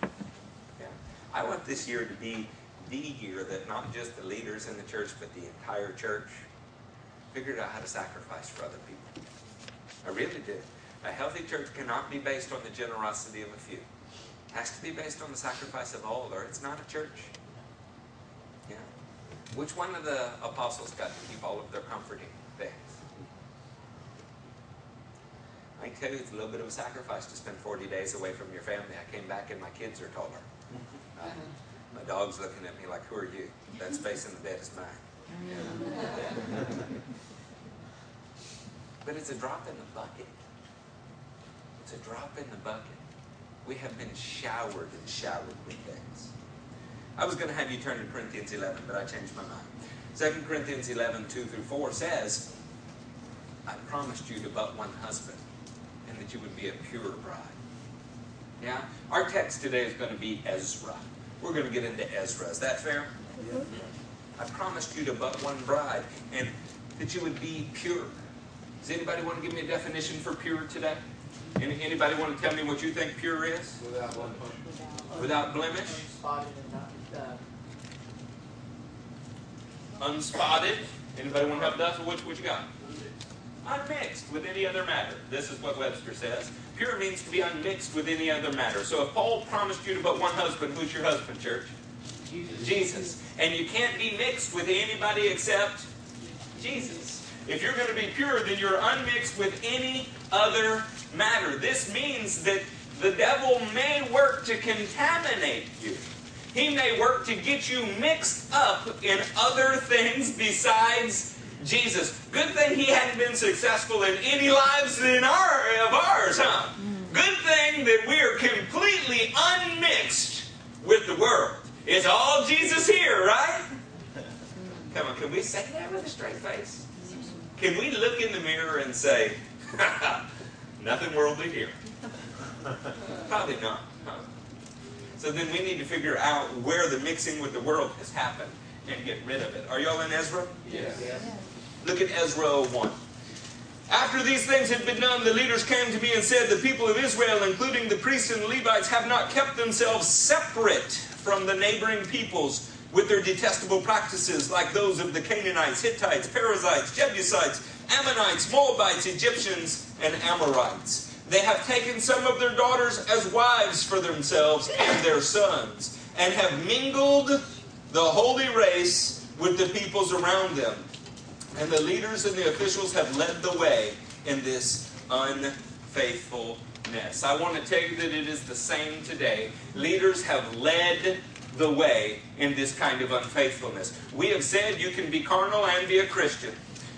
Yeah. I want this year to be the year that not just the leaders in the church, but the entire church figured out how to sacrifice for other people. I really did. A healthy church cannot be based on the generosity of a few. It has to be based on the sacrifice of all, or it's not a church. Yeah. Which one of the apostles got to keep all of their comforting things? I can tell you it's a little bit of a sacrifice to spend 40 days away from your family. I came back and my kids are taller. Uh, my dog's looking at me like, who are you? That space in the bed is mine. But it's a drop in the bucket. It's a drop in the bucket. We have been showered and showered with things. I was going to have you turn to Corinthians 11, but I changed my mind. 2 Corinthians 11, 2 through 4 says, I promised you to but one husband, and that you would be a pure bride. Yeah? Our text today is going to be Ezra. We're going to get into Ezra. Is that fair? Mm-hmm. I promised you to but one bride, and that you would be pure. Does anybody want to give me a definition for pure today? Any, anybody want to tell me what you think pure is? Without one Without blemish? Spotted and not, Unspotted? Anybody want to help us? What, what you got? Unmixed with any other matter. This is what Webster says. Pure means to be unmixed with any other matter. So if Paul promised you to but one husband, who's your husband, church? Jesus. And you can't be mixed with anybody except Jesus. If you're going to be pure, then you're unmixed with any other matter. This means that the devil may work to contaminate you. He may work to get you mixed up in other things besides Jesus. Good thing he hadn't been successful in any lives in our, of ours, huh? Mm. Good thing that we are completely unmixed with the world. It's all Jesus here, right? Come on, can we say that with a straight face? Can we look in the mirror and say, nothing worldly here? Probably not. Huh? So then we need to figure out where the mixing with the world has happened and get rid of it. Are y'all in Ezra? Yes. Look at Ezra 1. After these things had been done, the leaders came to me and said, The people of Israel, including the priests and the Levites, have not kept themselves separate from the neighboring peoples with their detestable practices, like those of the Canaanites, Hittites, Perizzites, Jebusites, Ammonites, Moabites, Egyptians, and Amorites. They have taken some of their daughters as wives for themselves and their sons, and have mingled the holy race with the peoples around them. And the leaders and the officials have led the way in this unfaithfulness. I want to tell you that it is the same today. Leaders have led the way in this kind of unfaithfulness. We have said you can be carnal and be a Christian.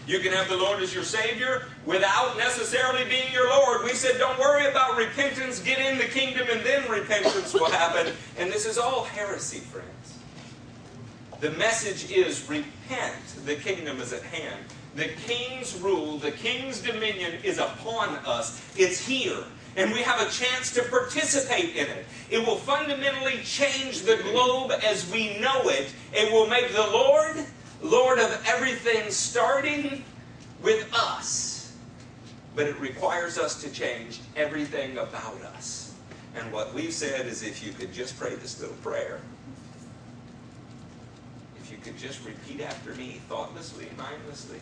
You can have the Lord as your Savior without necessarily being your Lord. We said, don't worry about repentance, get in the kingdom, and then repentance will happen. And this is all heresy, friends. The message is repent, the kingdom is at hand. The king's rule, the king's dominion is upon us. It's here. And we have a chance to participate in it. It will fundamentally change the globe as we know it. It will make the Lord Lord of everything, starting with us. But it requires us to change everything about us. And what we've said is if you could just pray this little prayer, could just repeat after me thoughtlessly, mindlessly,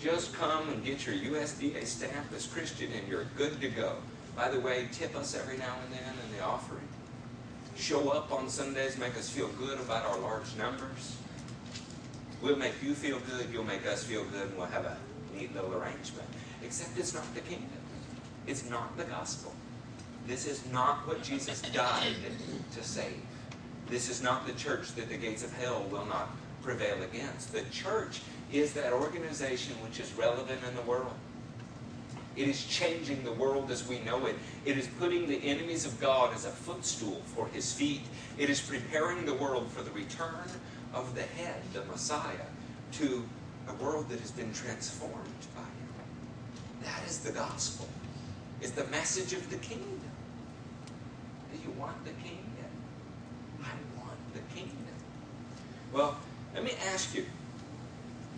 just come and get your USDA stamp as Christian and you're good to go. By the way, tip us every now and then in the offering. Show up on Sundays, make us feel good about our large numbers. We'll make you feel good, you'll make us feel good, and we'll have a neat little arrangement. Except it's not the kingdom. It's not the gospel. This is not what Jesus died to save. This is not the church that the gates of hell will not prevail against. The church is that organization which is relevant in the world. It is changing the world as we know it. It is putting the enemies of God as a footstool for his feet. It is preparing the world for the return of the head, the Messiah, to a world that has been transformed by him. That is the gospel. It's the message of the kingdom. Do you want the kingdom? I want the kingdom. Well, let me ask you.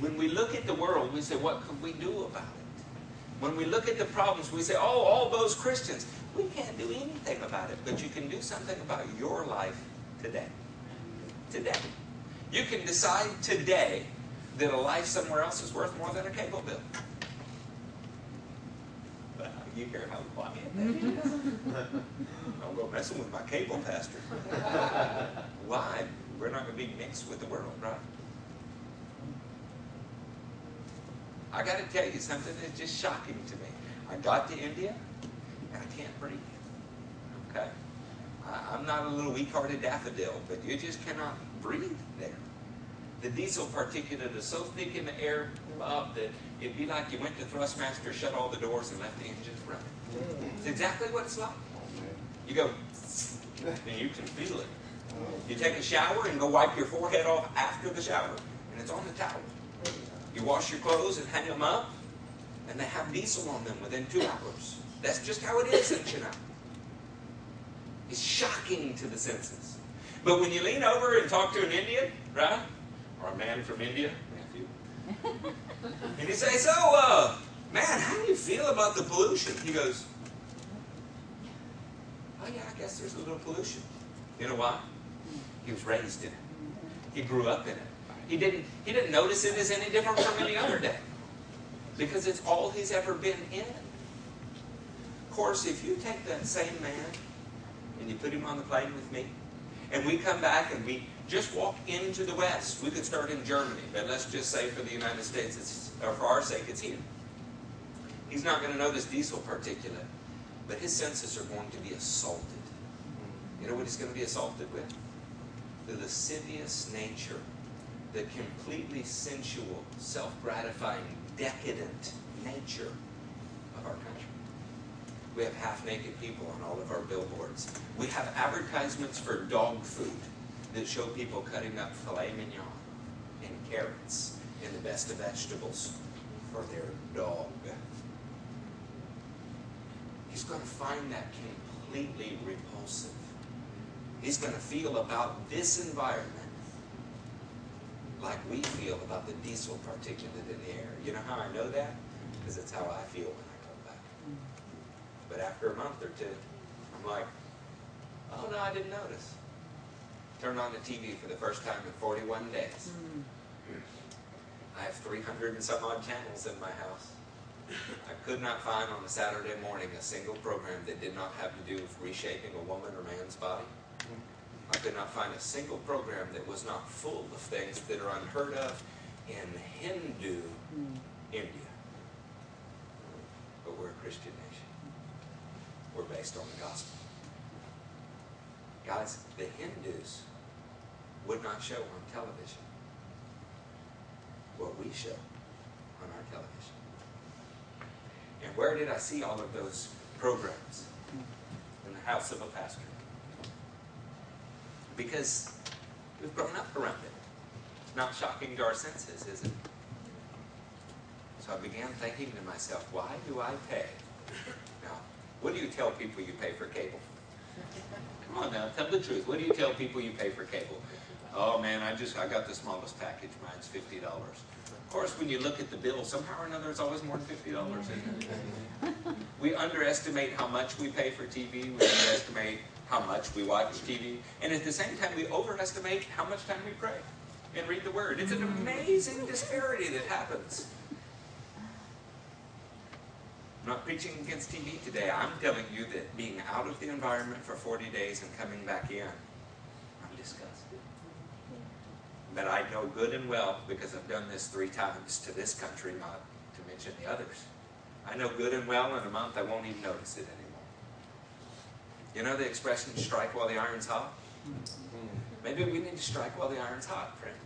When we look at the world, we say, what could we do about it? When we look at the problems, we say, oh, all those Christians. We can't do anything about it, but you can do something about your life today. Today. You can decide today that a life somewhere else is worth more than a cable bill. You hear how quiet that is? Mm-hmm. Don't go messing with my cable pastor. Why? We're not going to be mixed with the world, right? I got to tell you something that's just shocking to me. I got to India and I can't breathe. Okay? I, I'm not a little weak-hearted daffodil, but you just cannot breathe there. The diesel particulate is so thick in the air, Bob, that it'd be like you went to Thrustmaster, shut all the doors, and left the engines running. It's exactly what it's like. You go, and you can feel it. You take a shower and go wipe your forehead off after the shower, and it's on the towel. You wash your clothes and hang them up, and they have diesel on them within two hours. That's just how it is in Chennai. It's shocking to the senses. But when you lean over and talk to an Indian, right? Or a man from India, Matthew, and you say, So, uh, man, how do you feel about the pollution? He goes, Oh, yeah, I guess there's a little pollution. You know why? He was raised in it. He grew up in it. He didn't, he didn't notice it as any different from any other day because it's all he's ever been in. Of course, if you take that same man and you put him on the plane with me, and we come back and we just walk into the West, we could start in Germany, but let's just say for the United States, it's, or for our sake, it's here. He's not going to notice diesel particulate, but his senses are going to be assaulted. You know what he's going to be assaulted with? The lascivious nature, the completely sensual, self gratifying, decadent nature of our country. We have half naked people on all of our billboards. We have advertisements for dog food that show people cutting up filet mignon and carrots and the best of vegetables for their dog. He's going to find that completely repulsive. He's going to feel about this environment like we feel about the diesel particulate in the air. You know how I know that? Because it's how I feel when I come back. But after a month or two, I'm like, oh no, I didn't notice. Turn on the TV for the first time in 41 days. Hmm. I have 300 and some odd channels in my house. I could not find on a Saturday morning a single program that did not have to do with reshaping a woman or man's body. I could not find a single program that was not full of things that are unheard of in Hindu hmm. India. But we're a Christian nation. We're based on the gospel. Guys, the Hindus would not show on television what we show on our television. And where did I see all of those programs? Hmm. In the house of a pastor. Because we've grown up around it. It's not shocking to our senses, is it? So I began thinking to myself, why do I pay? Now, what do you tell people you pay for cable? Come on now, tell the truth. What do you tell people you pay for cable? Oh man, I just I got the smallest package. Mine's fifty dollars. Of course, when you look at the bill, somehow or another, it's always more than fifty dollars. We underestimate how much we pay for TV. We underestimate how much we watch TV, and at the same time, we overestimate how much time we pray and read the Word. It's an mm. amazing disparity that happens. I'm not preaching against TV today. I'm telling you that being out of the environment for 40 days and coming back in, I'm disgusted. But I know good and well, because I've done this three times to this country, not to mention the others. I know good and well in a month I won't even notice it anymore. You know the expression, strike while the iron's hot? Mm-hmm. Maybe we need to strike while the iron's hot, friends.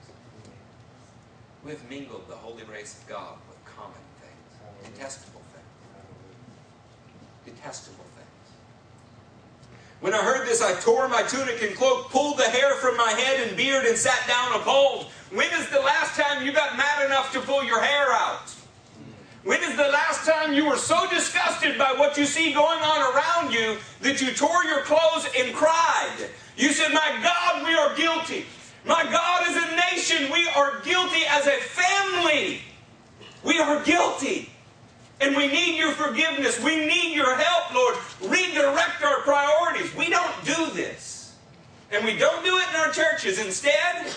We've mingled the holy race of God with common things, detestable things. Detestable things. When I heard this, I tore my tunic and cloak, pulled the hair from my head and beard, and sat down appalled. When is the last time you got mad enough to pull your hair out? When is the last time you were so disgusted by what you see going on around you that you tore your clothes and cried? You said, My God, we are guilty. My God, as a nation, we are guilty. As a family, we are guilty. And we need your forgiveness. We need your help, Lord. Redirect our priorities. We don't do this. And we don't do it in our churches. Instead,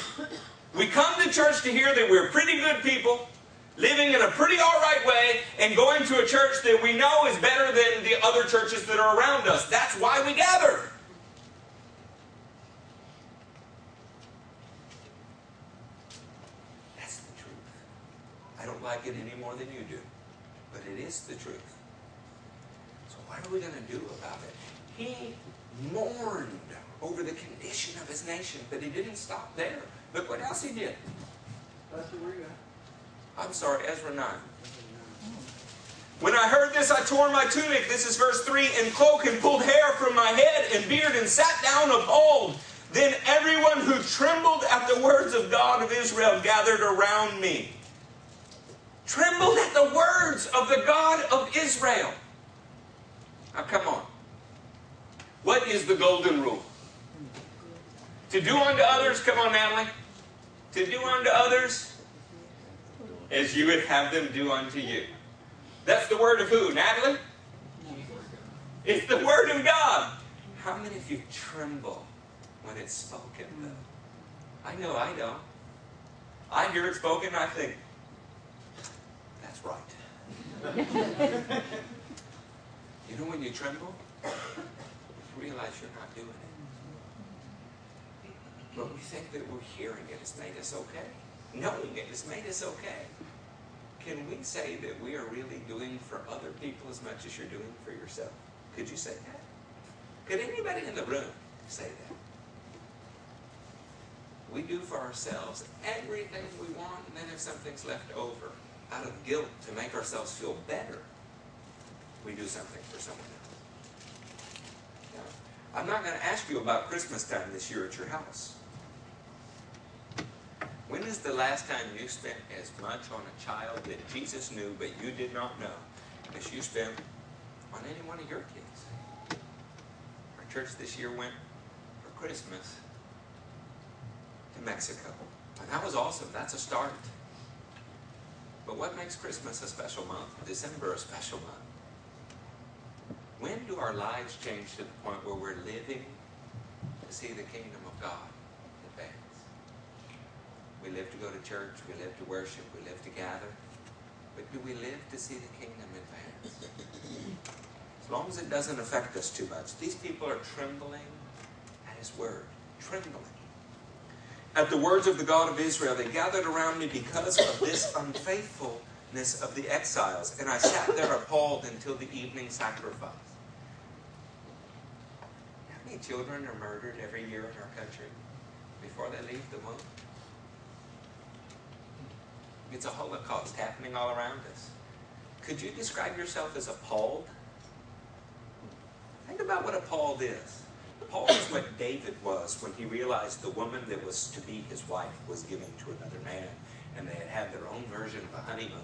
we come to church to hear that we're pretty good people, living in a pretty all right way, and going to a church that we know is better than the other churches that are around us. That's why we gather. That's the truth. I don't like it any more than you do, but it is the truth. So, what are we going to do about it? He mourned over the condition of his nation, but he didn't stop there. Look what else he did. Pastor, where you? I'm sorry, Ezra 9. When I heard this, I tore my tunic, this is verse 3, and cloak, and pulled hair from my head and beard, and sat down appalled. Then everyone who trembled at the words of God of Israel gathered around me. Trembled at the words of the God of Israel. Now, come on. What is the golden rule? To do unto others, come on, Natalie. To do unto others as you would have them do unto you. That's the word of who, Natalie? It's the word of God. How many of you tremble when it's spoken, though? I know I don't. I hear it spoken, I think, that's right. you know when you tremble? You realize you're not doing it. But we think that we're hearing it has made us okay. Knowing it has made us okay. Can we say that we are really doing for other people as much as you're doing for yourself? Could you say that? Could anybody in the room say that? We do for ourselves everything we want, and then if something's left over, out of guilt to make ourselves feel better, we do something for someone else. Now, I'm not going to ask you about Christmas time this year at your house. When is the last time you spent as much on a child that Jesus knew but you did not know as you spent on any one of your kids? Our church this year went for Christmas to Mexico. And that was awesome. That's a start. But what makes Christmas a special month? December a special month? When do our lives change to the point where we're living to see the kingdom of God? We live to go to church, we live to worship, we live to gather. But do we live to see the kingdom advance? As long as it doesn't affect us too much. These people are trembling at his word. Trembling. At the words of the God of Israel, they gathered around me because of this unfaithfulness of the exiles, and I sat there appalled until the evening sacrifice. How many children are murdered every year in our country before they leave the womb? It's a holocaust happening all around us. Could you describe yourself as appalled? Think about what appalled is. Paul is what David was when he realized the woman that was to be his wife was given to another man, and they had had their own version of a honeymoon.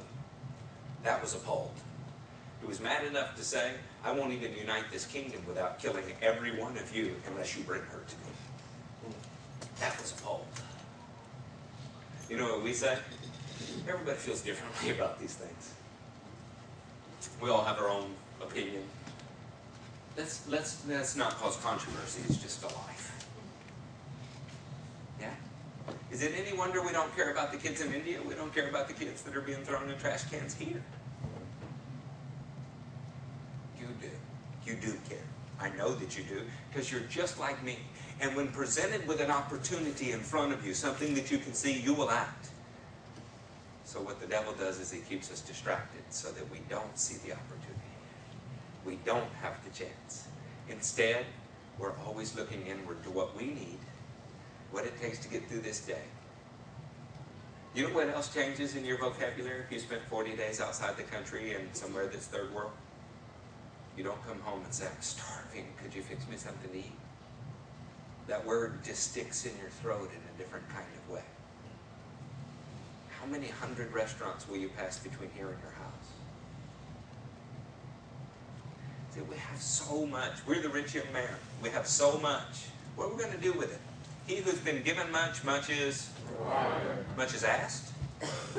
That was appalled. He was mad enough to say, I won't even unite this kingdom without killing every one of you unless you bring her to me. That was appalled. You know what we say? Everybody feels differently about these things. We all have our own opinion. Let's, let's, let's not cause controversy. It's just a life. Yeah? Is it any wonder we don't care about the kids in India? We don't care about the kids that are being thrown in trash cans here. You do. You do care. I know that you do because you're just like me. And when presented with an opportunity in front of you, something that you can see, you will act. So what the devil does is he keeps us distracted so that we don't see the opportunity. We don't have the chance. Instead, we're always looking inward to what we need, what it takes to get through this day. You know what else changes in your vocabulary if you spent 40 days outside the country and somewhere that's third world? You don't come home and say, I'm starving. Could you fix me something to eat? That word just sticks in your throat in a different kind of way. How many hundred restaurants will you pass between here and your house? See, we have so much. We're the rich young man. We have so much. What are we going to do with it? He who's been given much, much is much is asked,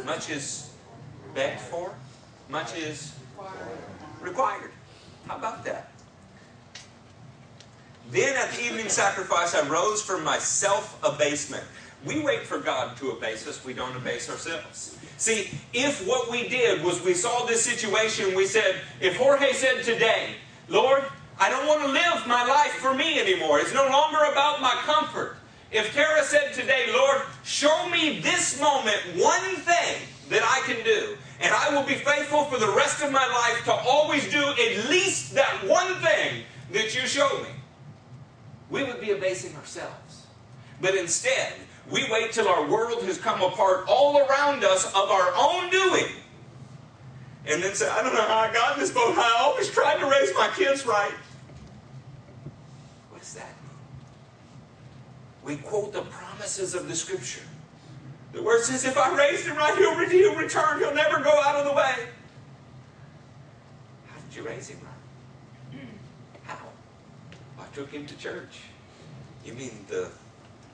much is begged for, much is required. How about that? Then at the evening sacrifice, I rose from my self abasement. We wait for God to abase us, we don't abase ourselves. See, if what we did was we saw this situation, we said, if Jorge said today, Lord, I don't want to live my life for me anymore, it's no longer about my comfort. If Tara said today, Lord, show me this moment one thing that I can do, and I will be faithful for the rest of my life to always do at least that one thing that you show me, we would be abasing ourselves. But instead, we wait till our world has come apart all around us of our own doing. And then say, I don't know how I got in this boat. I always tried to raise my kids right. What does that mean? We quote the promises of the scripture. The word says, if I raised him right, he'll, he'll return. He'll never go out of the way. How did you raise him right? How? By took him to church. You mean the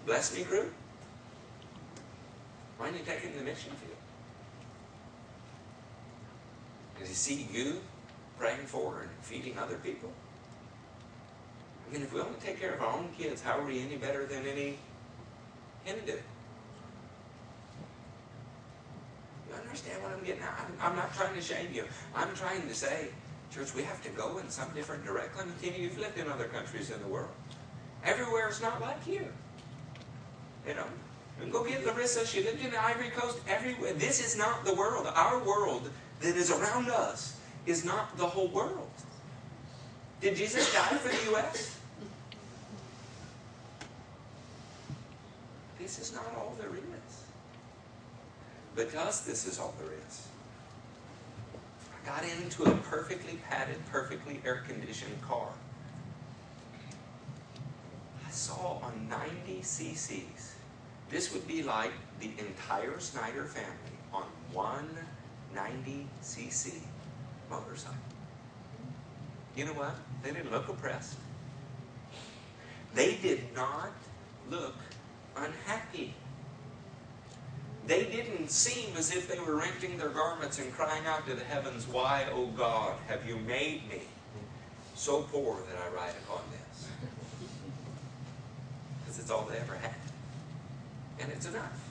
Bless Me group? Why didn't you take him to the mission field? Did he see you praying for and feeding other people? I mean, if we only take care of our own kids, how are we any better than any Hindu? You understand what I'm getting at? I'm, I'm not trying to shame you. I'm trying to say, church, we have to go in some different direction. Tina, you've lived in other countries in the world. Everywhere is not like here. You know, and go get Larissa. She lived in the Ivory Coast. Everywhere. This is not the world. Our world that is around us is not the whole world. Did Jesus die for the U.S.? This is not all there is. Us, this is all there is. I got into a perfectly padded, perfectly air conditioned car. I saw on 90 cc's. This would be like the entire Snyder family on one 90 cc motorcycle. You know what? They didn't look oppressed. They did not look unhappy. They didn't seem as if they were renting their garments and crying out to the heavens, Why, O God, have you made me so poor that I ride upon this? Because it's all they ever had. And it's enough.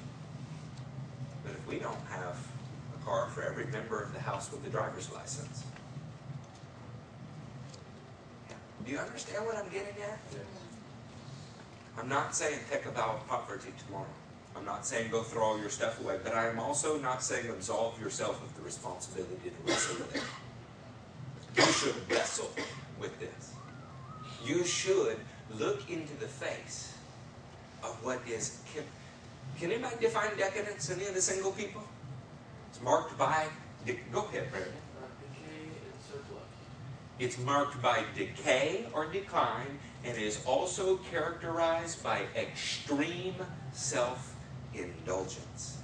But if we don't have a car for every member of the house with a driver's license, do you understand what I'm getting at? I'm not saying take about poverty tomorrow. I'm not saying go throw all your stuff away, but I am also not saying absolve yourself of the responsibility to wrestle with it. You should wrestle with this. You should look into the face of what is. Can, anybody define decadence in any of the single people? It's marked by. Go ahead, Brandon. Decay and surplus. It's marked by decay or decline and is also characterized by extreme self indulgence.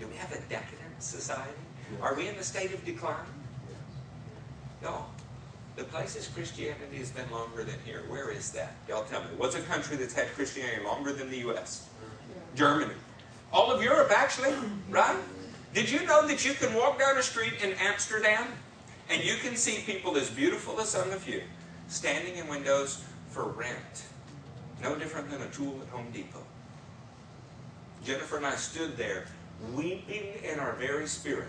Do we have a decadent society? Are we in a state of decline? No. The places Christianity has been longer than here, where is that? Y'all tell me. What's a country that's had Christianity longer than the U.S.? Mm. Germany. All of Europe, actually, right? Did you know that you can walk down a street in Amsterdam and you can see people as beautiful as some of you standing in windows for rent? No different than a tool at Home Depot. Jennifer and I stood there weeping in our very spirit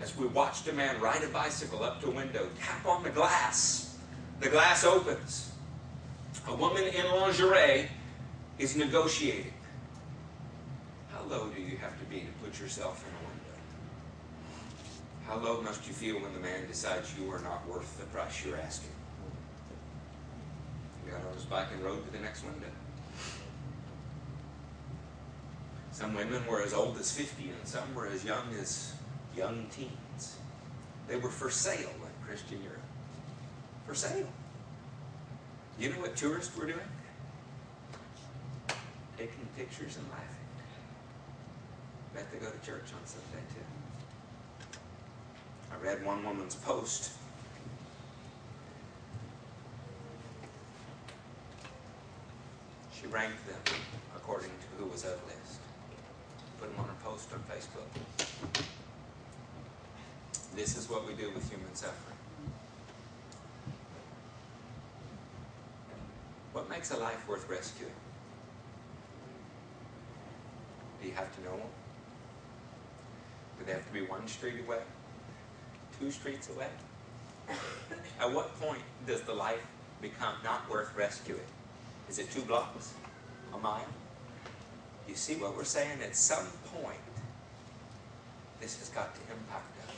as we watched a man ride a bicycle up to a window, tap on the glass. The glass opens. A woman in lingerie is negotiating. How low do you have to be to put yourself in a window? How low must you feel when the man decides you are not worth the price you're asking? He got on his bike and rode to the next window. Some women were as old as 50 and some were as young as young teens. They were for sale in Christian Europe. For sale. You know what tourists were doing? Taking pictures and laughing. Bet they go to church on Sunday too. I read one woman's post. She ranked them according to who was ugliest. Put them on her post on Facebook. This is what we do with human suffering. What makes a life worth rescuing? Do you have to know Do they have to be one street away? Two streets away? At what point does the life become not worth rescuing? Is it two blocks? A mile? You see what we're saying? At some point, this has got to impact us.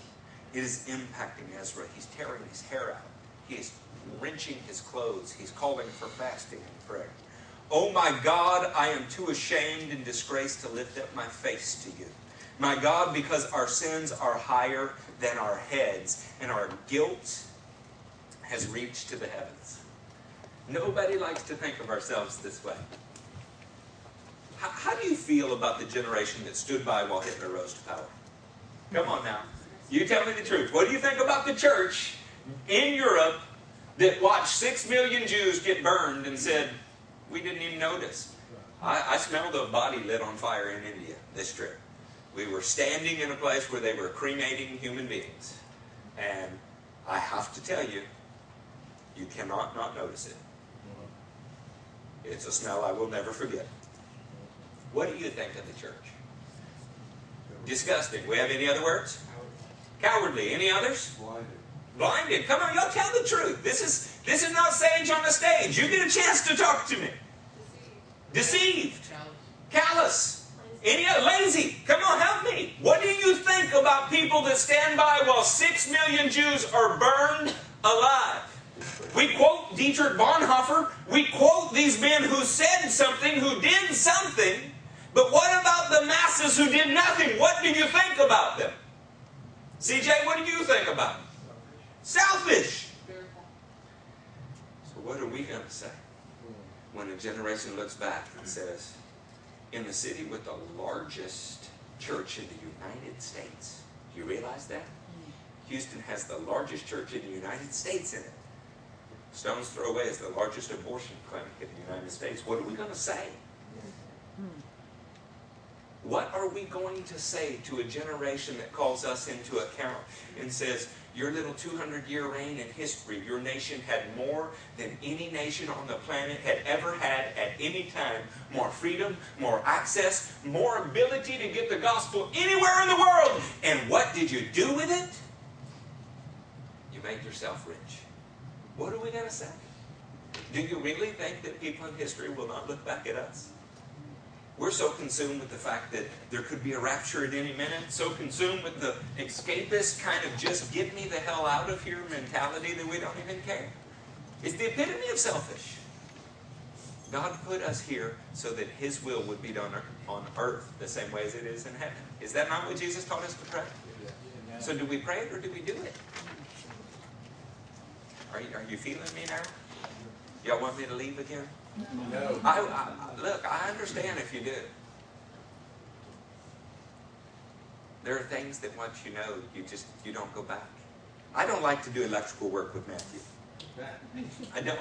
It is impacting Ezra. He's tearing his hair out. He is wrenching his clothes. He's calling for fasting and prayer. Oh my God, I am too ashamed and disgraced to lift up my face to you. My God, because our sins are higher than our heads, and our guilt has reached to the heavens. Nobody likes to think of ourselves this way. How, how do you feel about the generation that stood by while Hitler rose to power? Come on now. You tell me the truth. What do you think about the church in Europe that watched six million Jews get burned and said, we didn't even notice. I, I smelled a body lit on fire in India this trip. We were standing in a place where they were cremating human beings. And I have to tell you, you cannot not notice it. It's a smell I will never forget. What do you think of the church? Disgusting. We have any other words? Cowardly. Any others? Blinded. Blinded. Come on, y'all tell the truth. This is this is not sage on the stage. You get a chance to talk to me. Deceived. Deceived. Callous. Callous. Any other lazy? Come on, help me. What do you think about people that stand by while six million Jews are burned alive? We quote Dietrich Bonhoeffer. We quote these men who said something, who did something. But what about the masses who did nothing? What do you think about them? CJ, what do you think about them? Selfish. So what are we going to say when a generation looks back and says, in the city with the largest church in the United States, do you realize that? Mm. Houston has the largest church in the United States in it. Stone's Throw Away is the largest abortion clinic in the United States. What are we going to say? Mm. What are we going to say to a generation that calls us into account and says, your little 200 year reign in history, your nation had more than any nation on the planet had ever had at any time. More freedom, more access, more ability to get the gospel anywhere in the world. And what did you do with it? You made yourself rich. What are we going to say? Do you really think that people in history will not look back at us? We're so consumed with the fact that there could be a rapture at any minute, so consumed with the escapist kind of just get me the hell out of here mentality that we don't even care. It's the epitome of selfish. God put us here so that His will would be done on earth the same way as it is in heaven. Is that not what Jesus taught us to pray? So do we pray it or do we do it? Are you, are you feeling me now? Y'all want me to leave again? No. I, I, look, I understand if you do. There are things that once you know, you just you don't go back. I don't like to do electrical work with Matthew. I don't.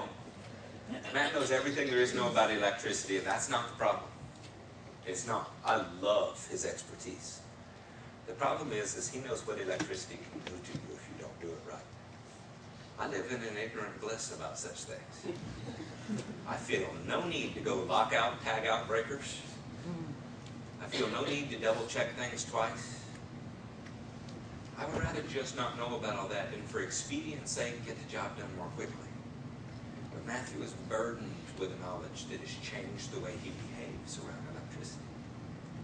Matt knows everything there is to know about electricity, and that's not the problem. It's not. I love his expertise. The problem is, is he knows what electricity can do to you if you don't do it right. I live in an ignorant bliss about such things. I feel no need to go lock out, tag out breakers. I feel no need to double check things twice. I would rather just not know about all that and for expedience sake get the job done more quickly. But Matthew is burdened with a knowledge that has changed the way he behaves around electricity.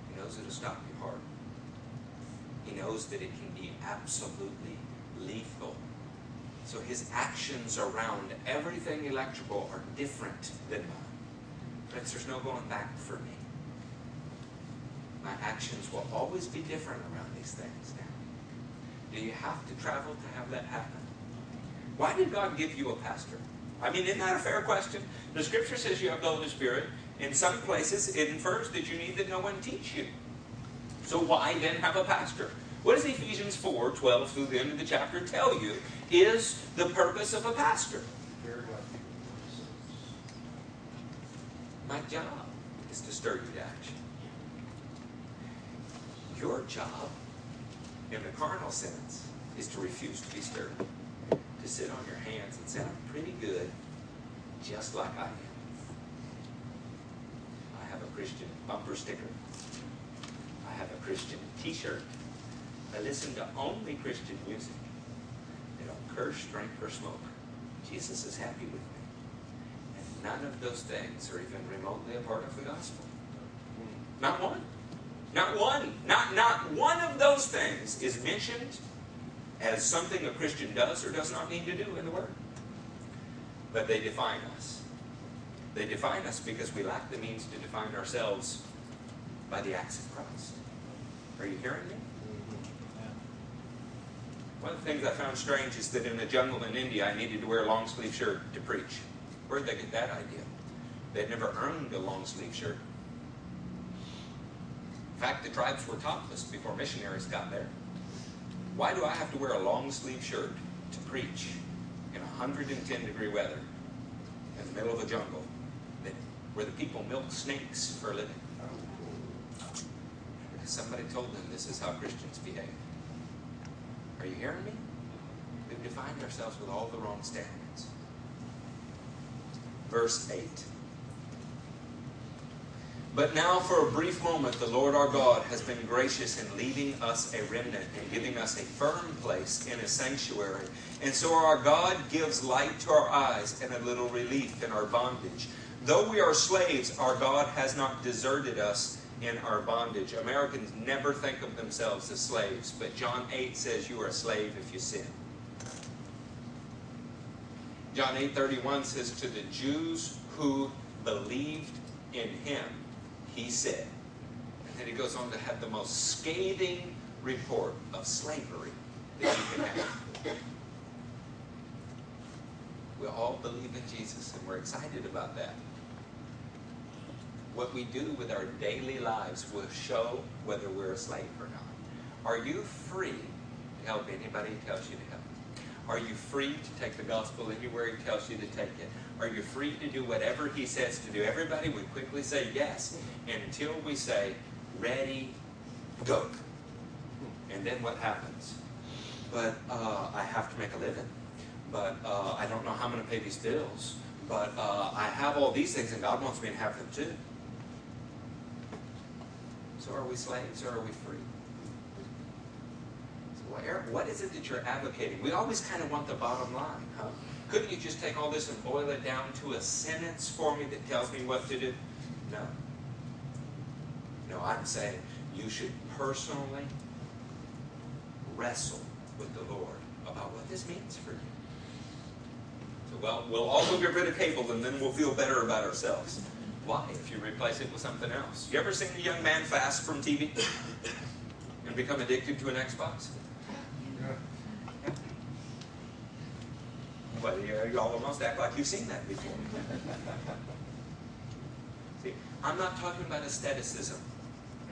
He knows it'll stop your heart. He knows that it can be absolutely lethal so his actions around everything electrical are different than mine. Friends, there's no going back for me. My actions will always be different around these things now. Do you have to travel to have that happen? Why did God give you a pastor? I mean, isn't that a fair question? The scripture says you have the Holy Spirit. In some places, it infers that you need that no one teach you. So why then have a pastor? What does Ephesians 4, 12 through the end of the chapter tell you is the purpose of a pastor? My job is to stir you to action. Your job, in the carnal sense, is to refuse to be stirred. To sit on your hands and say, I'm pretty good, just like I am. I have a Christian bumper sticker. I have a Christian t-shirt. I listen to only Christian music. They don't curse, drink, or smoke. Jesus is happy with me. And none of those things are even remotely a part of the gospel. Not one. Not one. Not, not one of those things is mentioned as something a Christian does or does not need to do in the Word. But they define us. They define us because we lack the means to define ourselves by the acts of Christ. Are you hearing me? One of the things I found strange is that in the jungle in India, I needed to wear a long sleeve shirt to preach. Where'd they get that idea? They'd never earned a long sleeve shirt. In fact, the tribes were topless before missionaries got there. Why do I have to wear a long sleeve shirt to preach in a 110 degree weather in the middle of a jungle that, where the people milk snakes for a living. Oh, because somebody told them this is how Christians behave. Are you hearing me? We've defined ourselves with all the wrong standards. Verse 8. But now, for a brief moment, the Lord our God has been gracious in leaving us a remnant and giving us a firm place in His sanctuary. And so our God gives light to our eyes and a little relief in our bondage. Though we are slaves, our God has not deserted us in our bondage. Americans never think of themselves as slaves, but John 8 says you are a slave if you sin. John 8:31 says to the Jews who believed in him, he said. And then he goes on to have the most scathing report of slavery that you can have. We all believe in Jesus and we're excited about that. What we do with our daily lives will show whether we're a slave or not. Are you free to help anybody who tells you to help? Are you free to take the gospel anywhere he tells you to take it? Are you free to do whatever he says to do? Everybody would quickly say yes And until we say, ready, go. And then what happens? But uh, I have to make a living. But uh, I don't know how I'm going to pay these bills. But uh, I have all these things and God wants me to have them too. So are we slaves or are we free? So where, what is it that you're advocating? We always kind of want the bottom line, huh? Couldn't you just take all this and boil it down to a sentence for me that tells me what to do? No. No, I'm saying you should personally wrestle with the Lord about what this means for you. So, well, we'll all get rid of cable and then we'll feel better about ourselves. Why? If you replace it with something else. You ever seen a young man fast from TV and become addicted to an Xbox? Well, you you almost act like you've seen that before. See, I'm not talking about aestheticism.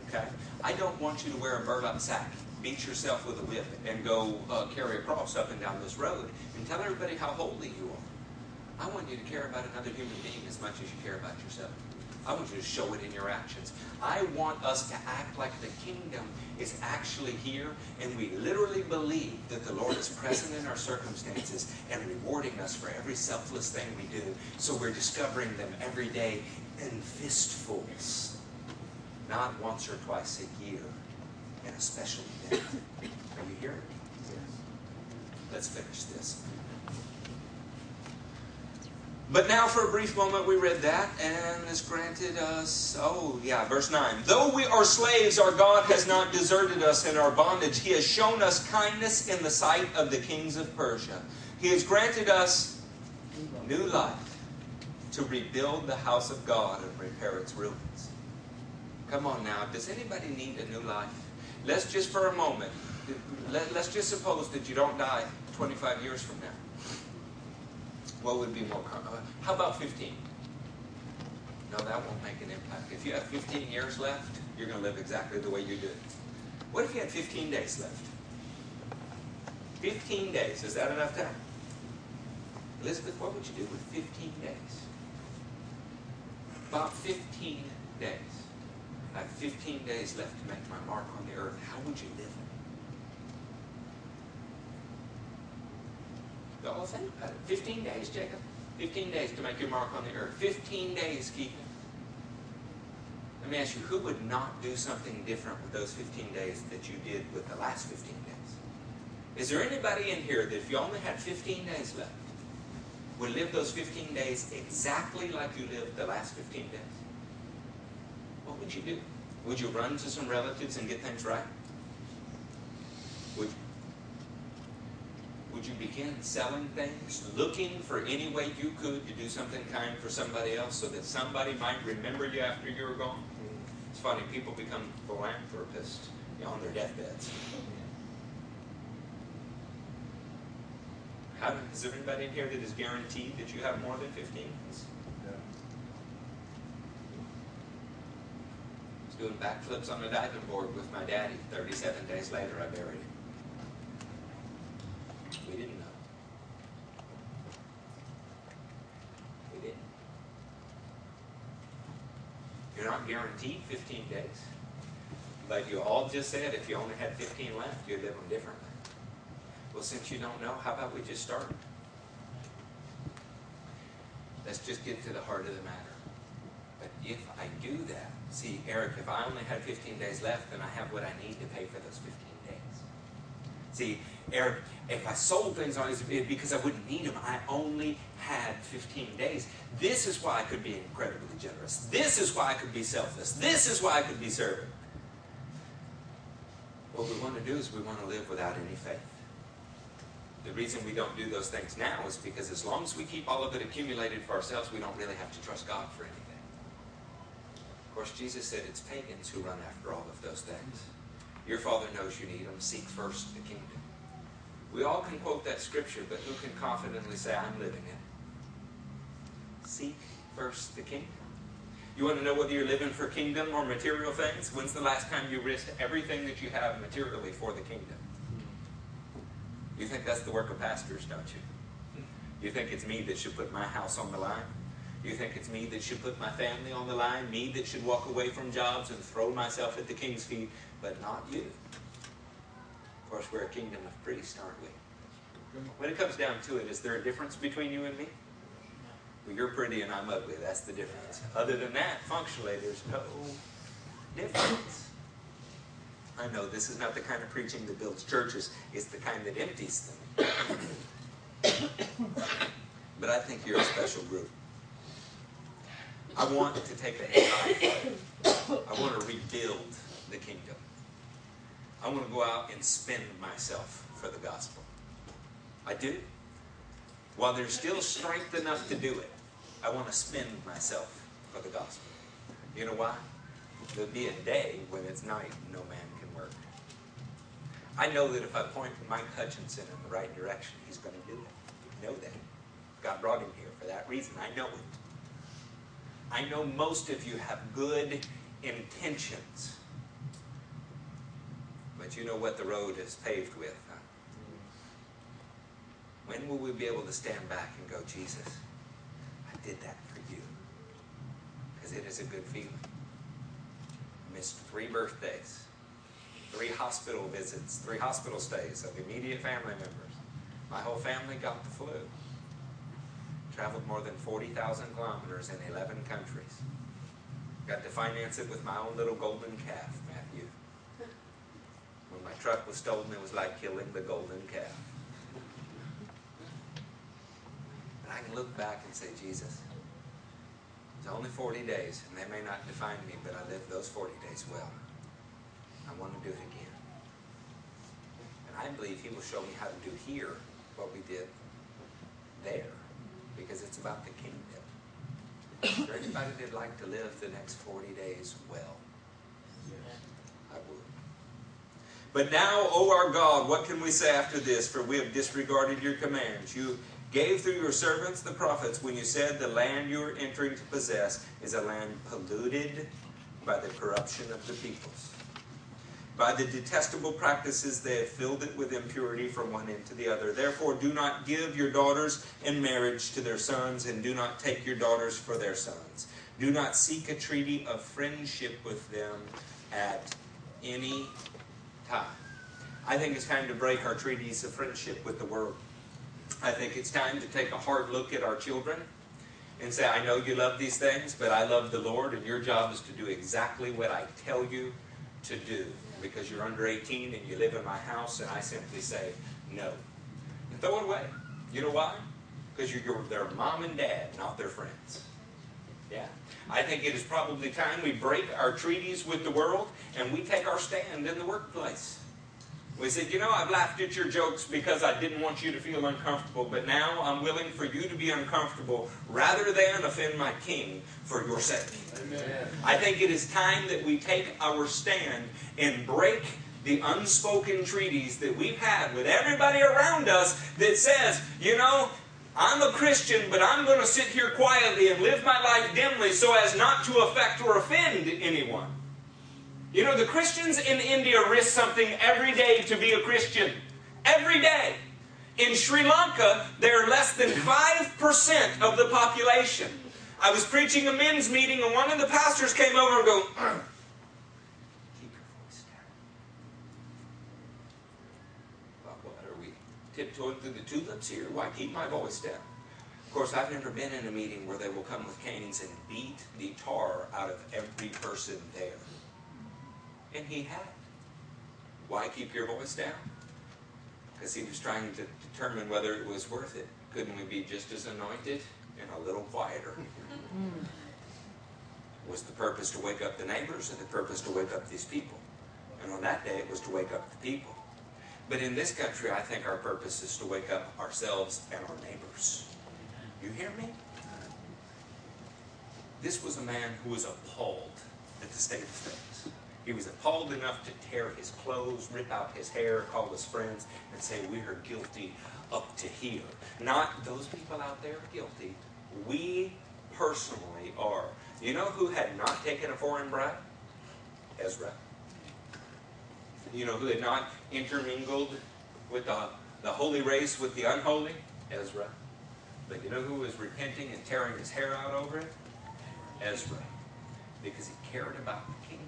Okay? I don't want you to wear a burlap sack, beat yourself with a whip, and go uh, carry a cross up and down this road and tell everybody how holy you are. I want you to care about another human being as much as you care about yourself. I want you to show it in your actions. I want us to act like the kingdom is actually here and we literally believe that the Lord is present in our circumstances and rewarding us for every selfless thing we do. So we're discovering them every day in fistfuls, not once or twice a year in a special event. Are you hearing me? Let's finish this. But now, for a brief moment, we read that, and is granted us. Oh, yeah, verse 9. Though we are slaves, our God has not deserted us in our bondage. He has shown us kindness in the sight of the kings of Persia. He has granted us new life to rebuild the house of God and repair its ruins. Come on now, does anybody need a new life? Let's just for a moment, let, us just suppose that you don't die 25 years from now. What would be more common? Uh, how about 15? No, that won't make an impact. If you have 15 years left, you're going to live exactly the way you did. What if you had 15 days left? 15 days, is that enough time? Elizabeth, what would you do with 15 days? About 15 days. I have 15 days left to make my mark on the earth. How would you live? Oh, think about uh, it. 15 days, Jacob. 15 days to make your mark on the earth. 15 days, Keegan. Let me ask you, who would not do something different with those 15 days that you did with the last 15 days? Is there anybody in here that if you only had 15 days left, would live those 15 days exactly like you lived the last 15 days? What would you do? Would you run to some relatives and get things right? Would? Would you begin selling things, looking for any way you could to do something kind for somebody else so that somebody might remember you after you're gone? It's funny, people become philanthropists on their deathbeds. How, is there anybody in here that is guaranteed that you have more than 15? I was doing backflips on a diving board with my daddy. 37 days later, I buried him. We didn't know. You're not guaranteed 15 days. But you all just said if you only had 15 left, you'd live them differently. Well, since you don't know, how about we just start? Let's just get to the heart of the matter. But if I do that, see, Eric, if I only had 15 days left, then I have what I need to pay for those 15 days. See, Eric, if I sold things on it because I wouldn't need them, I only had 15 days. This is why I could be incredibly generous. This is why I could be selfless. This is why I could be serving. What we want to do is we want to live without any faith. The reason we don't do those things now is because as long as we keep all of it accumulated for ourselves, we don't really have to trust God for anything. Of course, Jesus said it's pagans who run after all of those things. Your Father knows you need them. Seek first the kingdom. We all can quote that scripture, but who can confidently say, I'm living it? Seek first the kingdom. You want to know whether you're living for kingdom or material things? When's the last time you risked everything that you have materially for the kingdom? You think that's the work of pastors, don't you? You think it's me that should put my house on the line? You think it's me that should put my family on the line? Me that should walk away from jobs and throw myself at the king's feet, but not you. Course, we're a kingdom of priests, aren't we? When it comes down to it, is there a difference between you and me? Well, you're pretty and I'm ugly. That's the difference. Other than that, functionally, there's no difference. I know this is not the kind of preaching that builds churches, it's the kind that empties them. but I think you're a special group. I want to take the head I want to rebuild the kingdom. I want to go out and spend myself for the gospel. I do. While there's still strength enough to do it, I want to spend myself for the gospel. You know why? There'll be a day when it's night and no man can work. I know that if I point Mike Hutchinson in the right direction, he's going to do it. Know that. God brought him here for that reason. I know it. I know most of you have good intentions. But you know what the road is paved with. Huh? Mm-hmm. When will we be able to stand back and go, Jesus, I did that for you? Because it is a good feeling. I missed three birthdays, three hospital visits, three hospital stays of immediate family members. My whole family got the flu. Traveled more than 40,000 kilometers in 11 countries. Got to finance it with my own little golden calf. My truck was stolen, it was like killing the golden calf. But I can look back and say, Jesus, it's only 40 days, and they may not define me, but I lived those 40 days well. I want to do it again. And I believe He will show me how to do here what we did there because it's about the kingdom. Is there anybody that'd like to live the next 40 days well? Would. But now, O our God, what can we say after this? For we have disregarded your commands. You gave through your servants the prophets when you said the land you are entering to possess is a land polluted by the corruption of the peoples. By the detestable practices they have filled it with impurity from one end to the other. Therefore, do not give your daughters in marriage to their sons, and do not take your daughters for their sons. Do not seek a treaty of friendship with them at any time. I think it's time to break our treaties of friendship with the world. I think it's time to take a hard look at our children and say, I know you love these things, but I love the Lord, and your job is to do exactly what I tell you to do because you're under 18 and you live in my house, and I simply say no. And throw it away. You know why? Because you're, you're their mom and dad, not their friends. Yeah. I think it is probably time we break our treaties with the world and we take our stand in the workplace. We said, you know, I've laughed at your jokes because I didn't want you to feel uncomfortable, but now I'm willing for you to be uncomfortable rather than offend my king for your sake. Amen. I think it is time that we take our stand and break the unspoken treaties that we've had with everybody around us that says, you know, I'm a Christian, but I'm going to sit here quietly and live my life dimly so as not to affect or offend anyone. You know, the Christians in India risk something every day to be a Christian. Every day. In Sri Lanka, there are less than 5% of the population. I was preaching a men's meeting, and one of the pastors came over and go, keep your voice down. Well, what are tiptoeing through the tulips here? Why keep my voice down? Of course, I've never been in a meeting where they will come with canes and beat the tar out of every person there. And he had. Why keep your voice down? Because he was trying to determine whether it was worth it. Couldn't we be just as anointed and a little quieter? Was the purpose to wake up the neighbors or the purpose to wake up these people? And on that day, it was to wake up the people. But in this country, I think our purpose is to wake up ourselves and our neighbors. You hear me? This was a man who was appalled at the state of things. He was appalled enough to tear his clothes, rip out his hair, call his friends, and say, We are guilty up to here. Not those people out there are guilty. We personally are. You know who had not taken a foreign bride? Ezra. You know who had not intermingled with the, the holy race with the unholy? Ezra. But you know who was repenting and tearing his hair out over it? Ezra. Because he cared about the kingdom.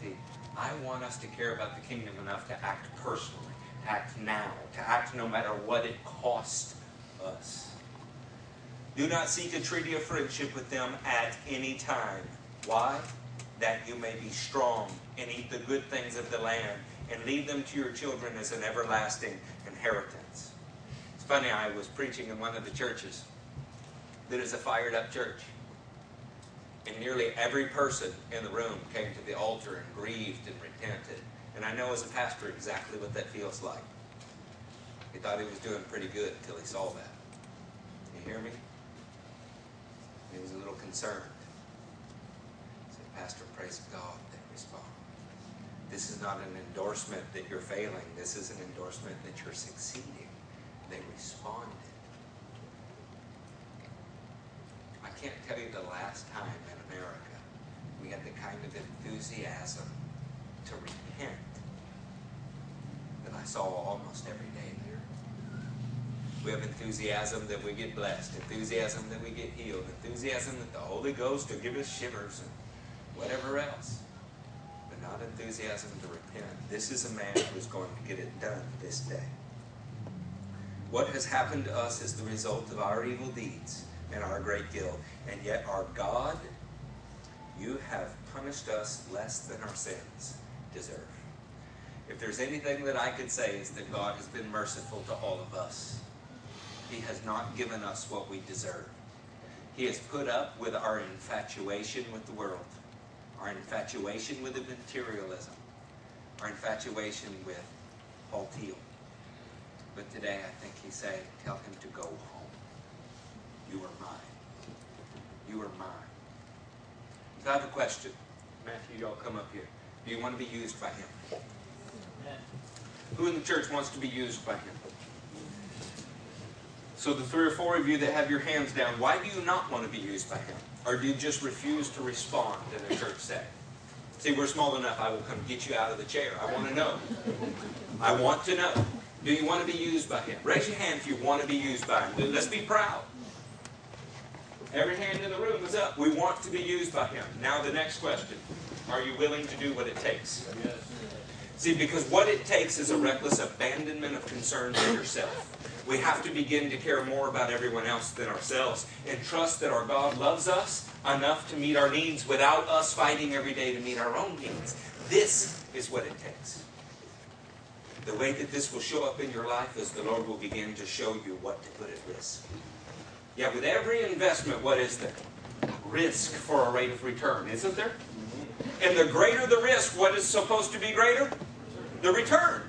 See, I want us to care about the kingdom enough to act personally, to act now, to act no matter what it costs us. Do not seek a treaty of friendship with them at any time. Why? That you may be strong and eat the good things of the land and leave them to your children as an everlasting inheritance. It's funny, I was preaching in one of the churches that is a fired up church. And nearly every person in the room came to the altar and grieved and repented. And I know as a pastor exactly what that feels like. He thought he was doing pretty good until he saw that. You hear me? He was a little concerned. He said, Pastor, praise God. This is not an endorsement that you're failing. This is an endorsement that you're succeeding. They responded. I can't tell you the last time in America we had the kind of enthusiasm to repent that I saw almost every day there. We have enthusiasm that we get blessed, enthusiasm that we get healed, enthusiasm that the Holy Ghost will give us shivers and whatever else. Not enthusiasm to repent. This is a man who is going to get it done this day. What has happened to us is the result of our evil deeds and our great guilt. And yet, our God, you have punished us less than our sins deserve. If there's anything that I could say, is that God has been merciful to all of us. He has not given us what we deserve. He has put up with our infatuation with the world, our infatuation with the materialism, our infatuation with Paul Teal. But today I think he's saying, tell him to go home. You are mine. You are mine. So I have a question. Matthew, y'all come up here. Do you want to be used by him? Who in the church wants to be used by him? So the three or four of you that have your hands down, why do you not want to be used by him? Or do you just refuse to respond in a church setting? See, we're small enough, I will come get you out of the chair. I want to know. I want to know. Do you want to be used by him? Raise your hand if you want to be used by him. Let's be proud. Every hand in the room is up. We want to be used by him. Now the next question. Are you willing to do what it takes? Yes. See, because what it takes is a reckless abandonment of concerns for yourself. We have to begin to care more about everyone else than ourselves and trust that our God loves us enough to meet our needs without us fighting every day to meet our own needs. This is what it takes. The way that this will show up in your life is the Lord will begin to show you what to put at risk. Yeah, with every investment, what is there? Risk for a rate of return, isn't there? And the greater the risk, what is supposed to be greater? The return.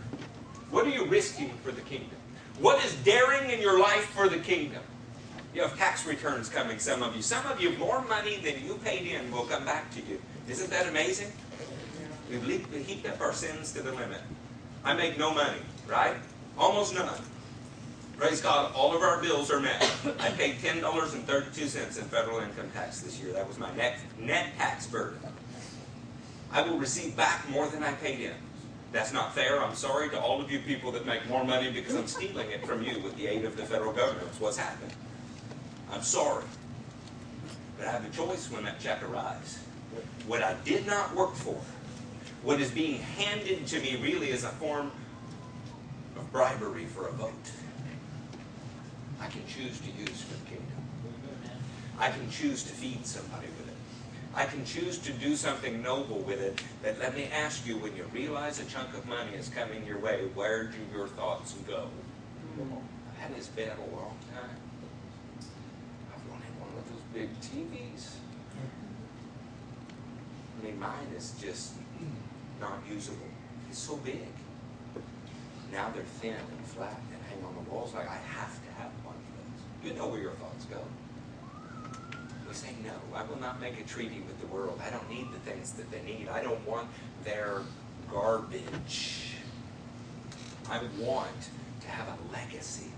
What are you risking for the kingdom? What is daring in your life for the kingdom? You have tax returns coming, some of you. Some of you, more money than you paid in will come back to you. Isn't that amazing? We've heaped up our sins to the limit. I make no money, right? Almost none. Praise God, all of our bills are met. I paid $10.32 in federal income tax this year. That was my net, net tax burden. I will receive back more than I paid in. That's not fair. I'm sorry to all of you people that make more money because I'm stealing it from you with the aid of the federal government. What's happened. I'm sorry. But I have a choice when that check arrives. What I did not work for, what is being handed to me really is a form of bribery for a vote. I can choose to use for the kingdom. I can choose to feed somebody. I can choose to do something noble with it. But let me ask you, when you realize a chunk of money is coming your way, where do your thoughts go? I've had this bed a long time. I've wanted one of those big TVs. I mean, mine is just not usable. It's so big. Now they're thin and flat and hang on the walls. Like, I have to have one of those. You know where your thoughts go. Say, no, I will not make a treaty with the world. I don't need the things that they need. I don't want their garbage. I want to have a legacy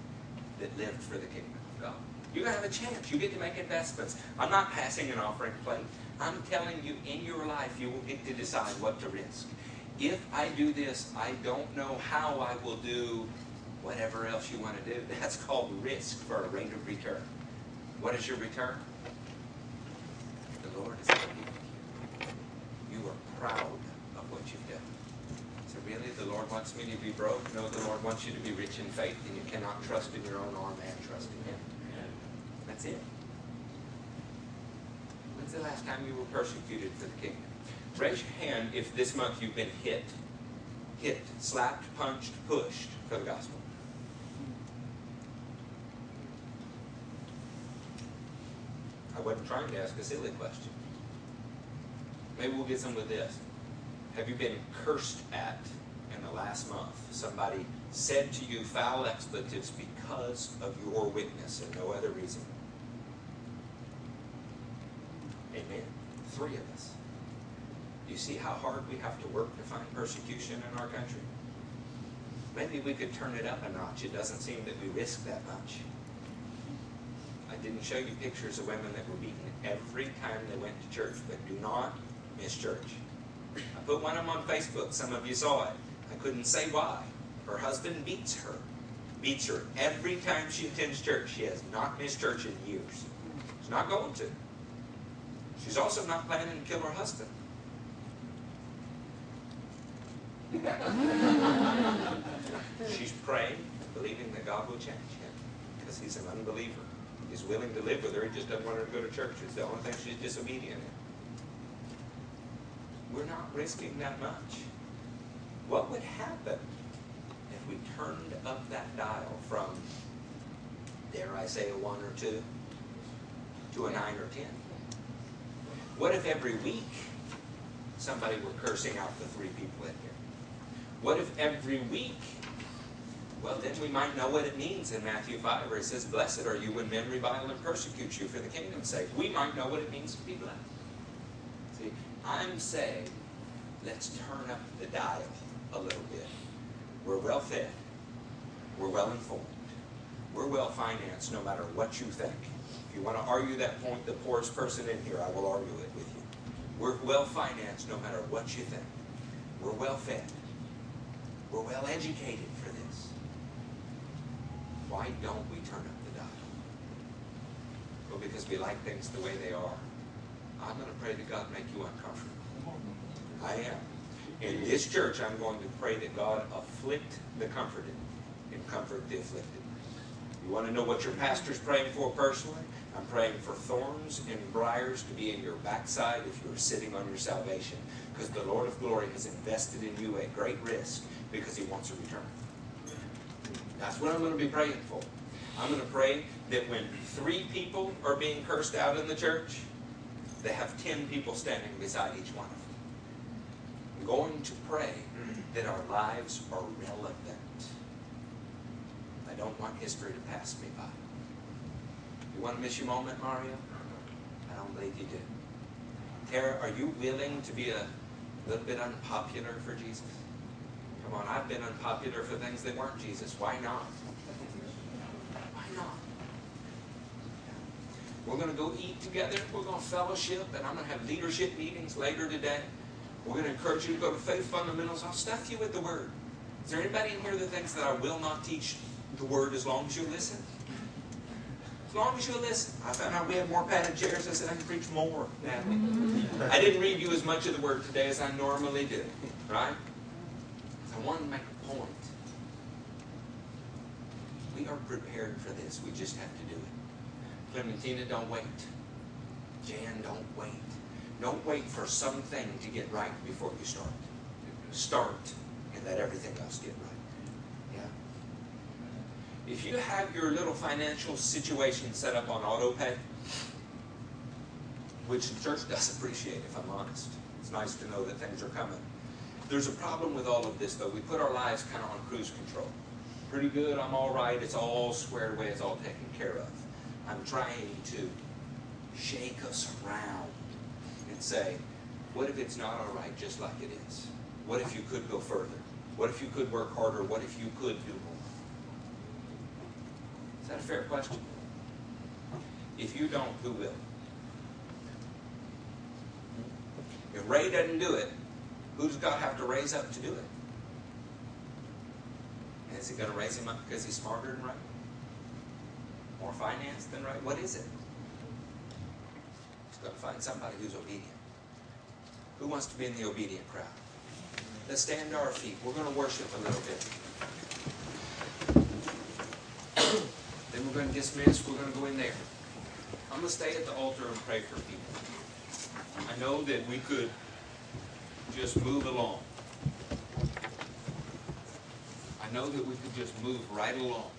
that lived for the kingdom of God. To have a chance. You get to make investments. I'm not passing an offering plate. I'm telling you, in your life, you will get to decide what to risk. If I do this, I don't know how I will do whatever else you want to do. That's called risk for a rate of return. What is your return? Lord is to you. You are proud of what you've done. So really, the Lord wants me to be broke? No, the Lord wants you to be rich in faith, and you cannot trust in your own arm and trust in Him. That's it. When's the last time you were persecuted for the kingdom? Raise your hand if this month you've been hit. Hit, slapped, punched, pushed for the gospel. I wasn't trying to ask a silly question. Maybe we'll get some with this. Have you been cursed at in the last month? Somebody said to you foul expletives because of your witness and no other reason. Amen. Three of us. You see how hard we have to work to find persecution in our country? Maybe we could turn it up a notch. It doesn't seem that we risk that much. Didn't show you pictures of women that were beaten every time they went to church, but do not miss church. I put one of them on Facebook. Some of you saw it. I couldn't say why. Her husband beats her. Beats her every time she attends church. She has not missed church in years. She's not going to. She's also not planning to kill her husband. She's praying, believing that God will change him because he's an unbeliever. He's willing to live with her, he just doesn't want her to go to church. It's the only thing she's disobedient in. We're not risking that much. What would happen if we turned up that dial from, dare I say, a one or two to a nine or ten? What if every week somebody were cursing out the three people in here? What if every week? Well, then we might know what it means in Matthew 5, where it says, Blessed are you when men revile and persecute you for the kingdom's sake. We might know what it means to be blessed. See, I'm saying, let's turn up the dial a little bit. We're well fed. We're well informed. We're well financed no matter what you think. If you want to argue that point, the poorest person in here, I will argue it with you. We're well financed no matter what you think. We're well fed. We're well educated. Why don't we turn up the dial? Well, because we like things the way they are. I'm going to pray that God make you uncomfortable. I am. In this church, I'm going to pray that God afflict the comforted and comfort the afflicted. You want to know what your pastor's praying for personally? I'm praying for thorns and briars to be in your backside if you're sitting on your salvation. Because the Lord of glory has invested in you at great risk because he wants a return. That's what I'm going to be praying for. I'm going to pray that when three people are being cursed out in the church, they have ten people standing beside each one of them. I'm going to pray that our lives are relevant. I don't want history to pass me by. You want to miss your moment, Mario? I don't believe you do. Tara, are you willing to be a little bit unpopular for Jesus? Come on, I've been unpopular for things that weren't Jesus. Why not? Why not? We're going to go eat together. We're going to fellowship, and I'm going to have leadership meetings later today. We're going to encourage you to go to Faith Fundamentals. I'll stuff you with the Word. Is there anybody in here that thinks that I will not teach the Word as long as you listen? As long as you listen. I found out we have more padded chairs. I said I can preach more. Natalie. I didn't read you as much of the word today as I normally do. Right? Make a point. We are prepared for this. We just have to do it. Clementina, don't wait. Jan, don't wait. Don't wait for something to get right before you start. Start and let everything else get right. Yeah? If you have your little financial situation set up on auto pay, which the church does appreciate, if I'm honest, it's nice to know that things are coming. There's a problem with all of this, though. We put our lives kind of on cruise control. Pretty good, I'm all right, it's all squared away, it's all taken care of. I'm trying to shake us around and say, what if it's not all right just like it is? What if you could go further? What if you could work harder? What if you could do more? Is that a fair question? If you don't, who will? If Ray doesn't do it, who does God have to raise up to do it? Is he going to raise him up because he's smarter than right? More finance than right? What is it? He's going to find somebody who's obedient. Who wants to be in the obedient crowd? Let's stand to our feet. We're going to worship a little bit. then we're going to dismiss. We're going to go in there. I'm going to stay at the altar and pray for people. I know that we could just move along. I know that we could just move right along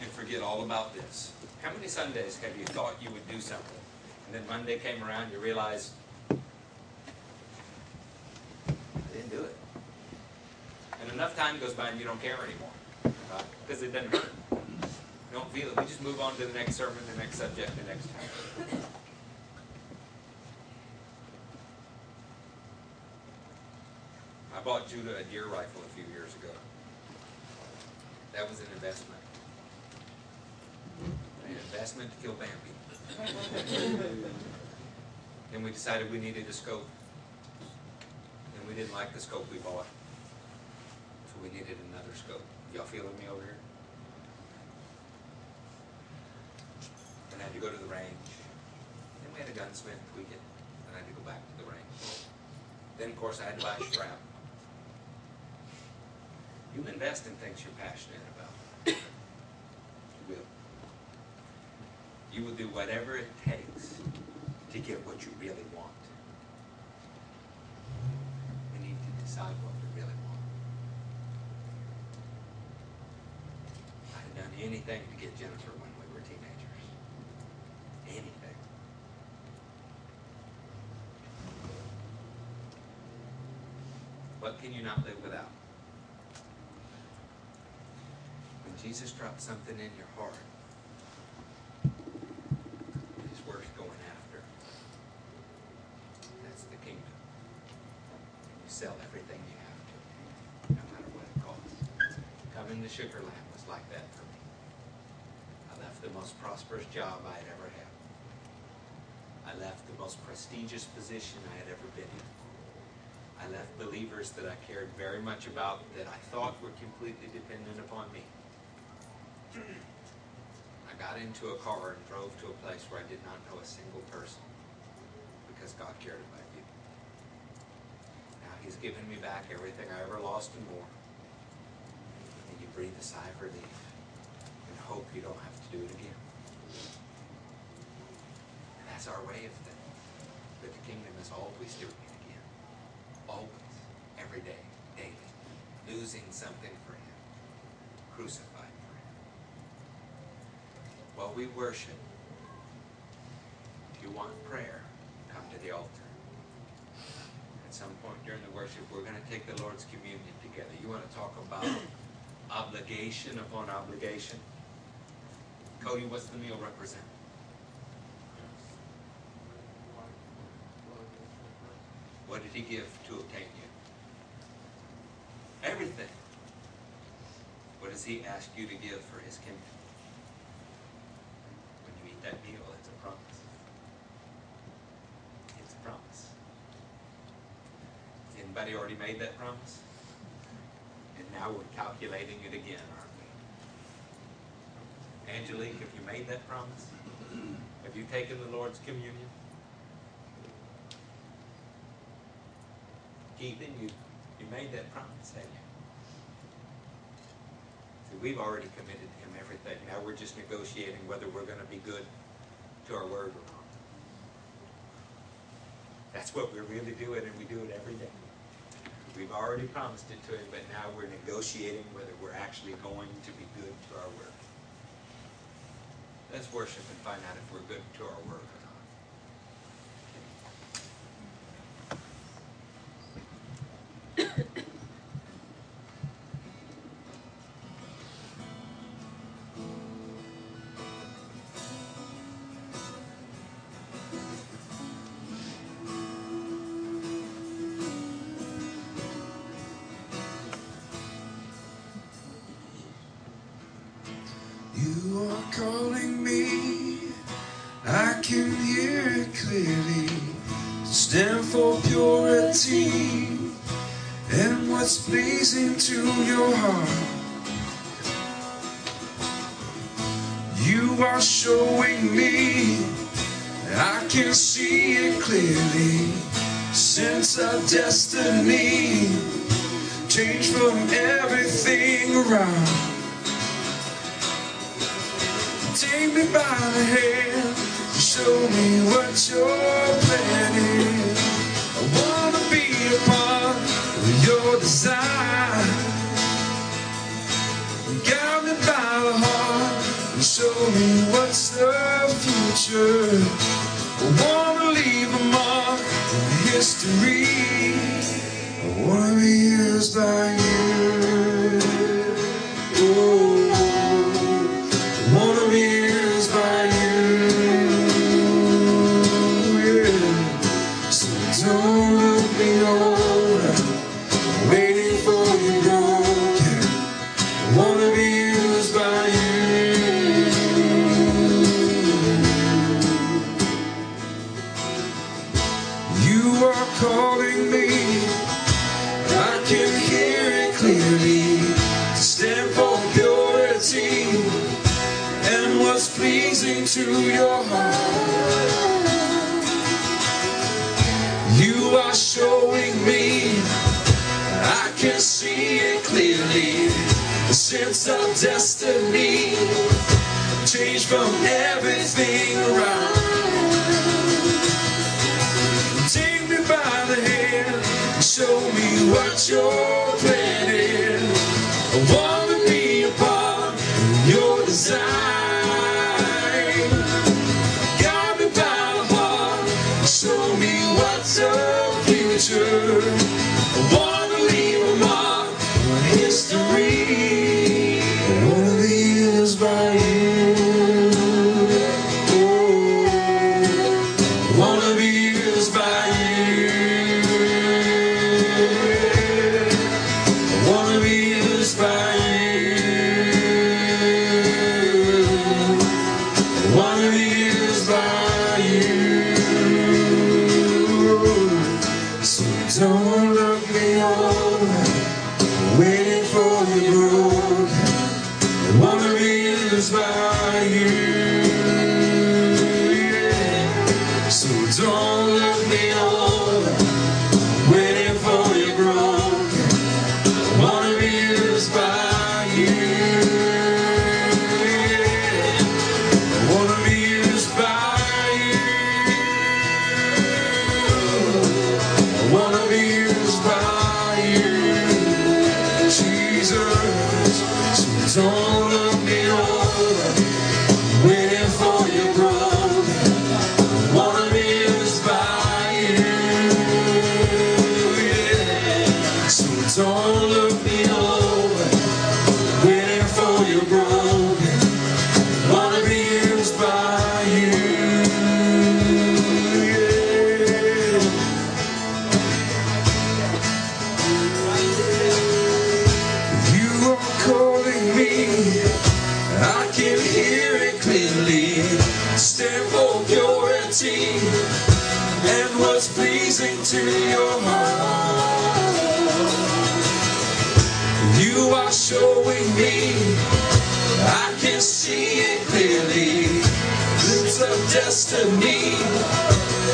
and forget all about this. How many Sundays have you thought you would do something? And then Monday came around, you realized, I didn't do it. And enough time goes by and you don't care anymore. Because it doesn't hurt. Don't feel it. We just move on to the next sermon, the next subject, the next time. I bought Judah a deer rifle a few years ago. That was an investment. An investment to kill Bambi. Then we decided we needed a scope. And we didn't like the scope we bought. So we needed another scope. Y'all feeling me over here? Then I had to go to the range. Then we had a gunsmith tweak it. Then I had to go back to the range. Then, of course, I had to buy a strap. You invest in things you're passionate about. You will. You will do whatever it takes to get what you really want. We need to decide what we really want. I'd have done anything to get Jennifer when we were teenagers. Anything. What can you not live without? When Jesus dropped something in your heart, it's worth going after. That's the kingdom. You sell everything you have to, no matter what it costs. Coming to Sugar Land was like that for me. I left the most prosperous job I had ever had. I left the most prestigious position I had ever been in. I left believers that I cared very much about, that I thought were completely dependent upon me. I got into a car and drove to a place where I did not know a single person because God cared about you. Now He's given me back everything I ever lost and more. And you breathe a sigh of relief and hope you don't have to do it again. And that's our way of thinking. But the kingdom is always doing it again. Always. Every day. Daily. Losing something for Him. Crucified. While we worship, if you want prayer, come to the altar. At some point during the worship, we're going to take the Lord's communion together. You want to talk about obligation upon obligation? Cody, what's the meal represent? What did he give to obtain you? Everything. What does he ask you to give for his kingdom? When you eat that meal, it's a promise. It's a promise. Anybody already made that promise? And now we're calculating it again, aren't we? Angelique, have you made that promise? Have you taken the Lord's communion? Keithan, you, you made that promise, haven't you? See, we've already committed to him everything. Now we're just negotiating whether we're going to be good to our word or not. That's what we're really doing, and we do it every day. We've already promised it to him, but now we're negotiating whether we're actually going to be good to our work. Let's worship and find out if we're good to our word what's pleasing to your heart. You are showing me, I can see it clearly. Sense of destiny, change from everything around. Take me by the hand, show me what your plan is. I wanna be a part of your design. Show me what's the future. I wanna leave a mark in history. I wanna be used by you. Sense of destiny, change from everything around. Take me by the hand, show me what your stand for purity and what's pleasing to your heart. You are showing me, I can see it clearly. Lips of destiny,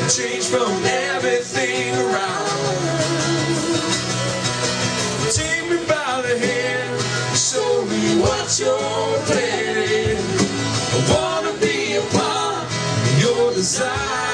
change from everything around. Take me by the hand, show me what you're. Of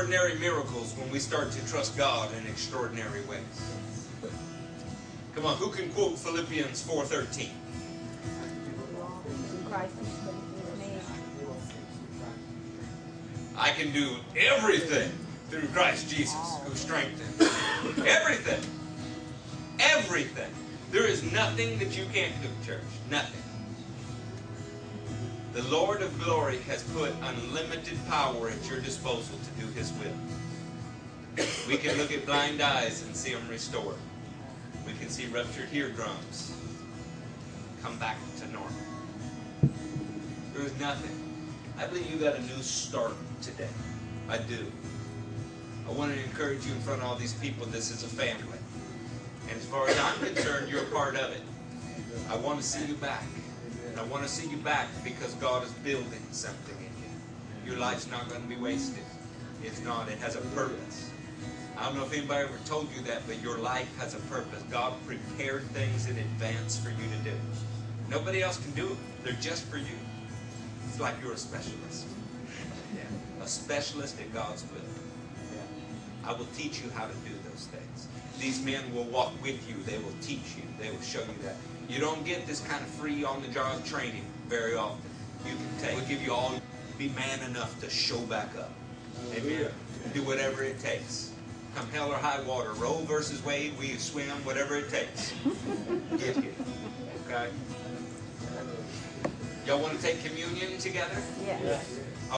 extraordinary miracles when we start to trust God in extraordinary ways. Come on, who can quote Philippians 4:13? Christ. I can do everything through Christ Jesus who strengthens. Everything. Everything. There is nothing that you can't do, church. Nothing. The Lord of glory has put unlimited power at your disposal to do his will. We can look at blind eyes and see them restored. We can see ruptured eardrums come back to normal. There is nothing. I believe you got a new start today. I do. I want to encourage you in front of all these people. This is a family. And as far as I'm concerned, you're a part of it. I want to see you back. I want to see you back because God is building something in you. Your life's not going to be wasted. It's not. It has a purpose. I don't know if anybody ever told you that, but your life has a purpose. God prepared things in advance for you to do. Nobody else can do it. They're just for you. It's like you're a specialist. Yeah. A specialist at God's will. Yeah. I will teach you how to do those things. These men will walk with you. They will teach you. They will show you that. You don't get this kind of free on the job training very often. You can take. We'll give you all. Be man enough to show back up. Amen. Do whatever it takes. Come hell or high water. Roe versus Wade. We swim. Whatever it takes. Get here. Okay. Y'all want to take communion together? Yes.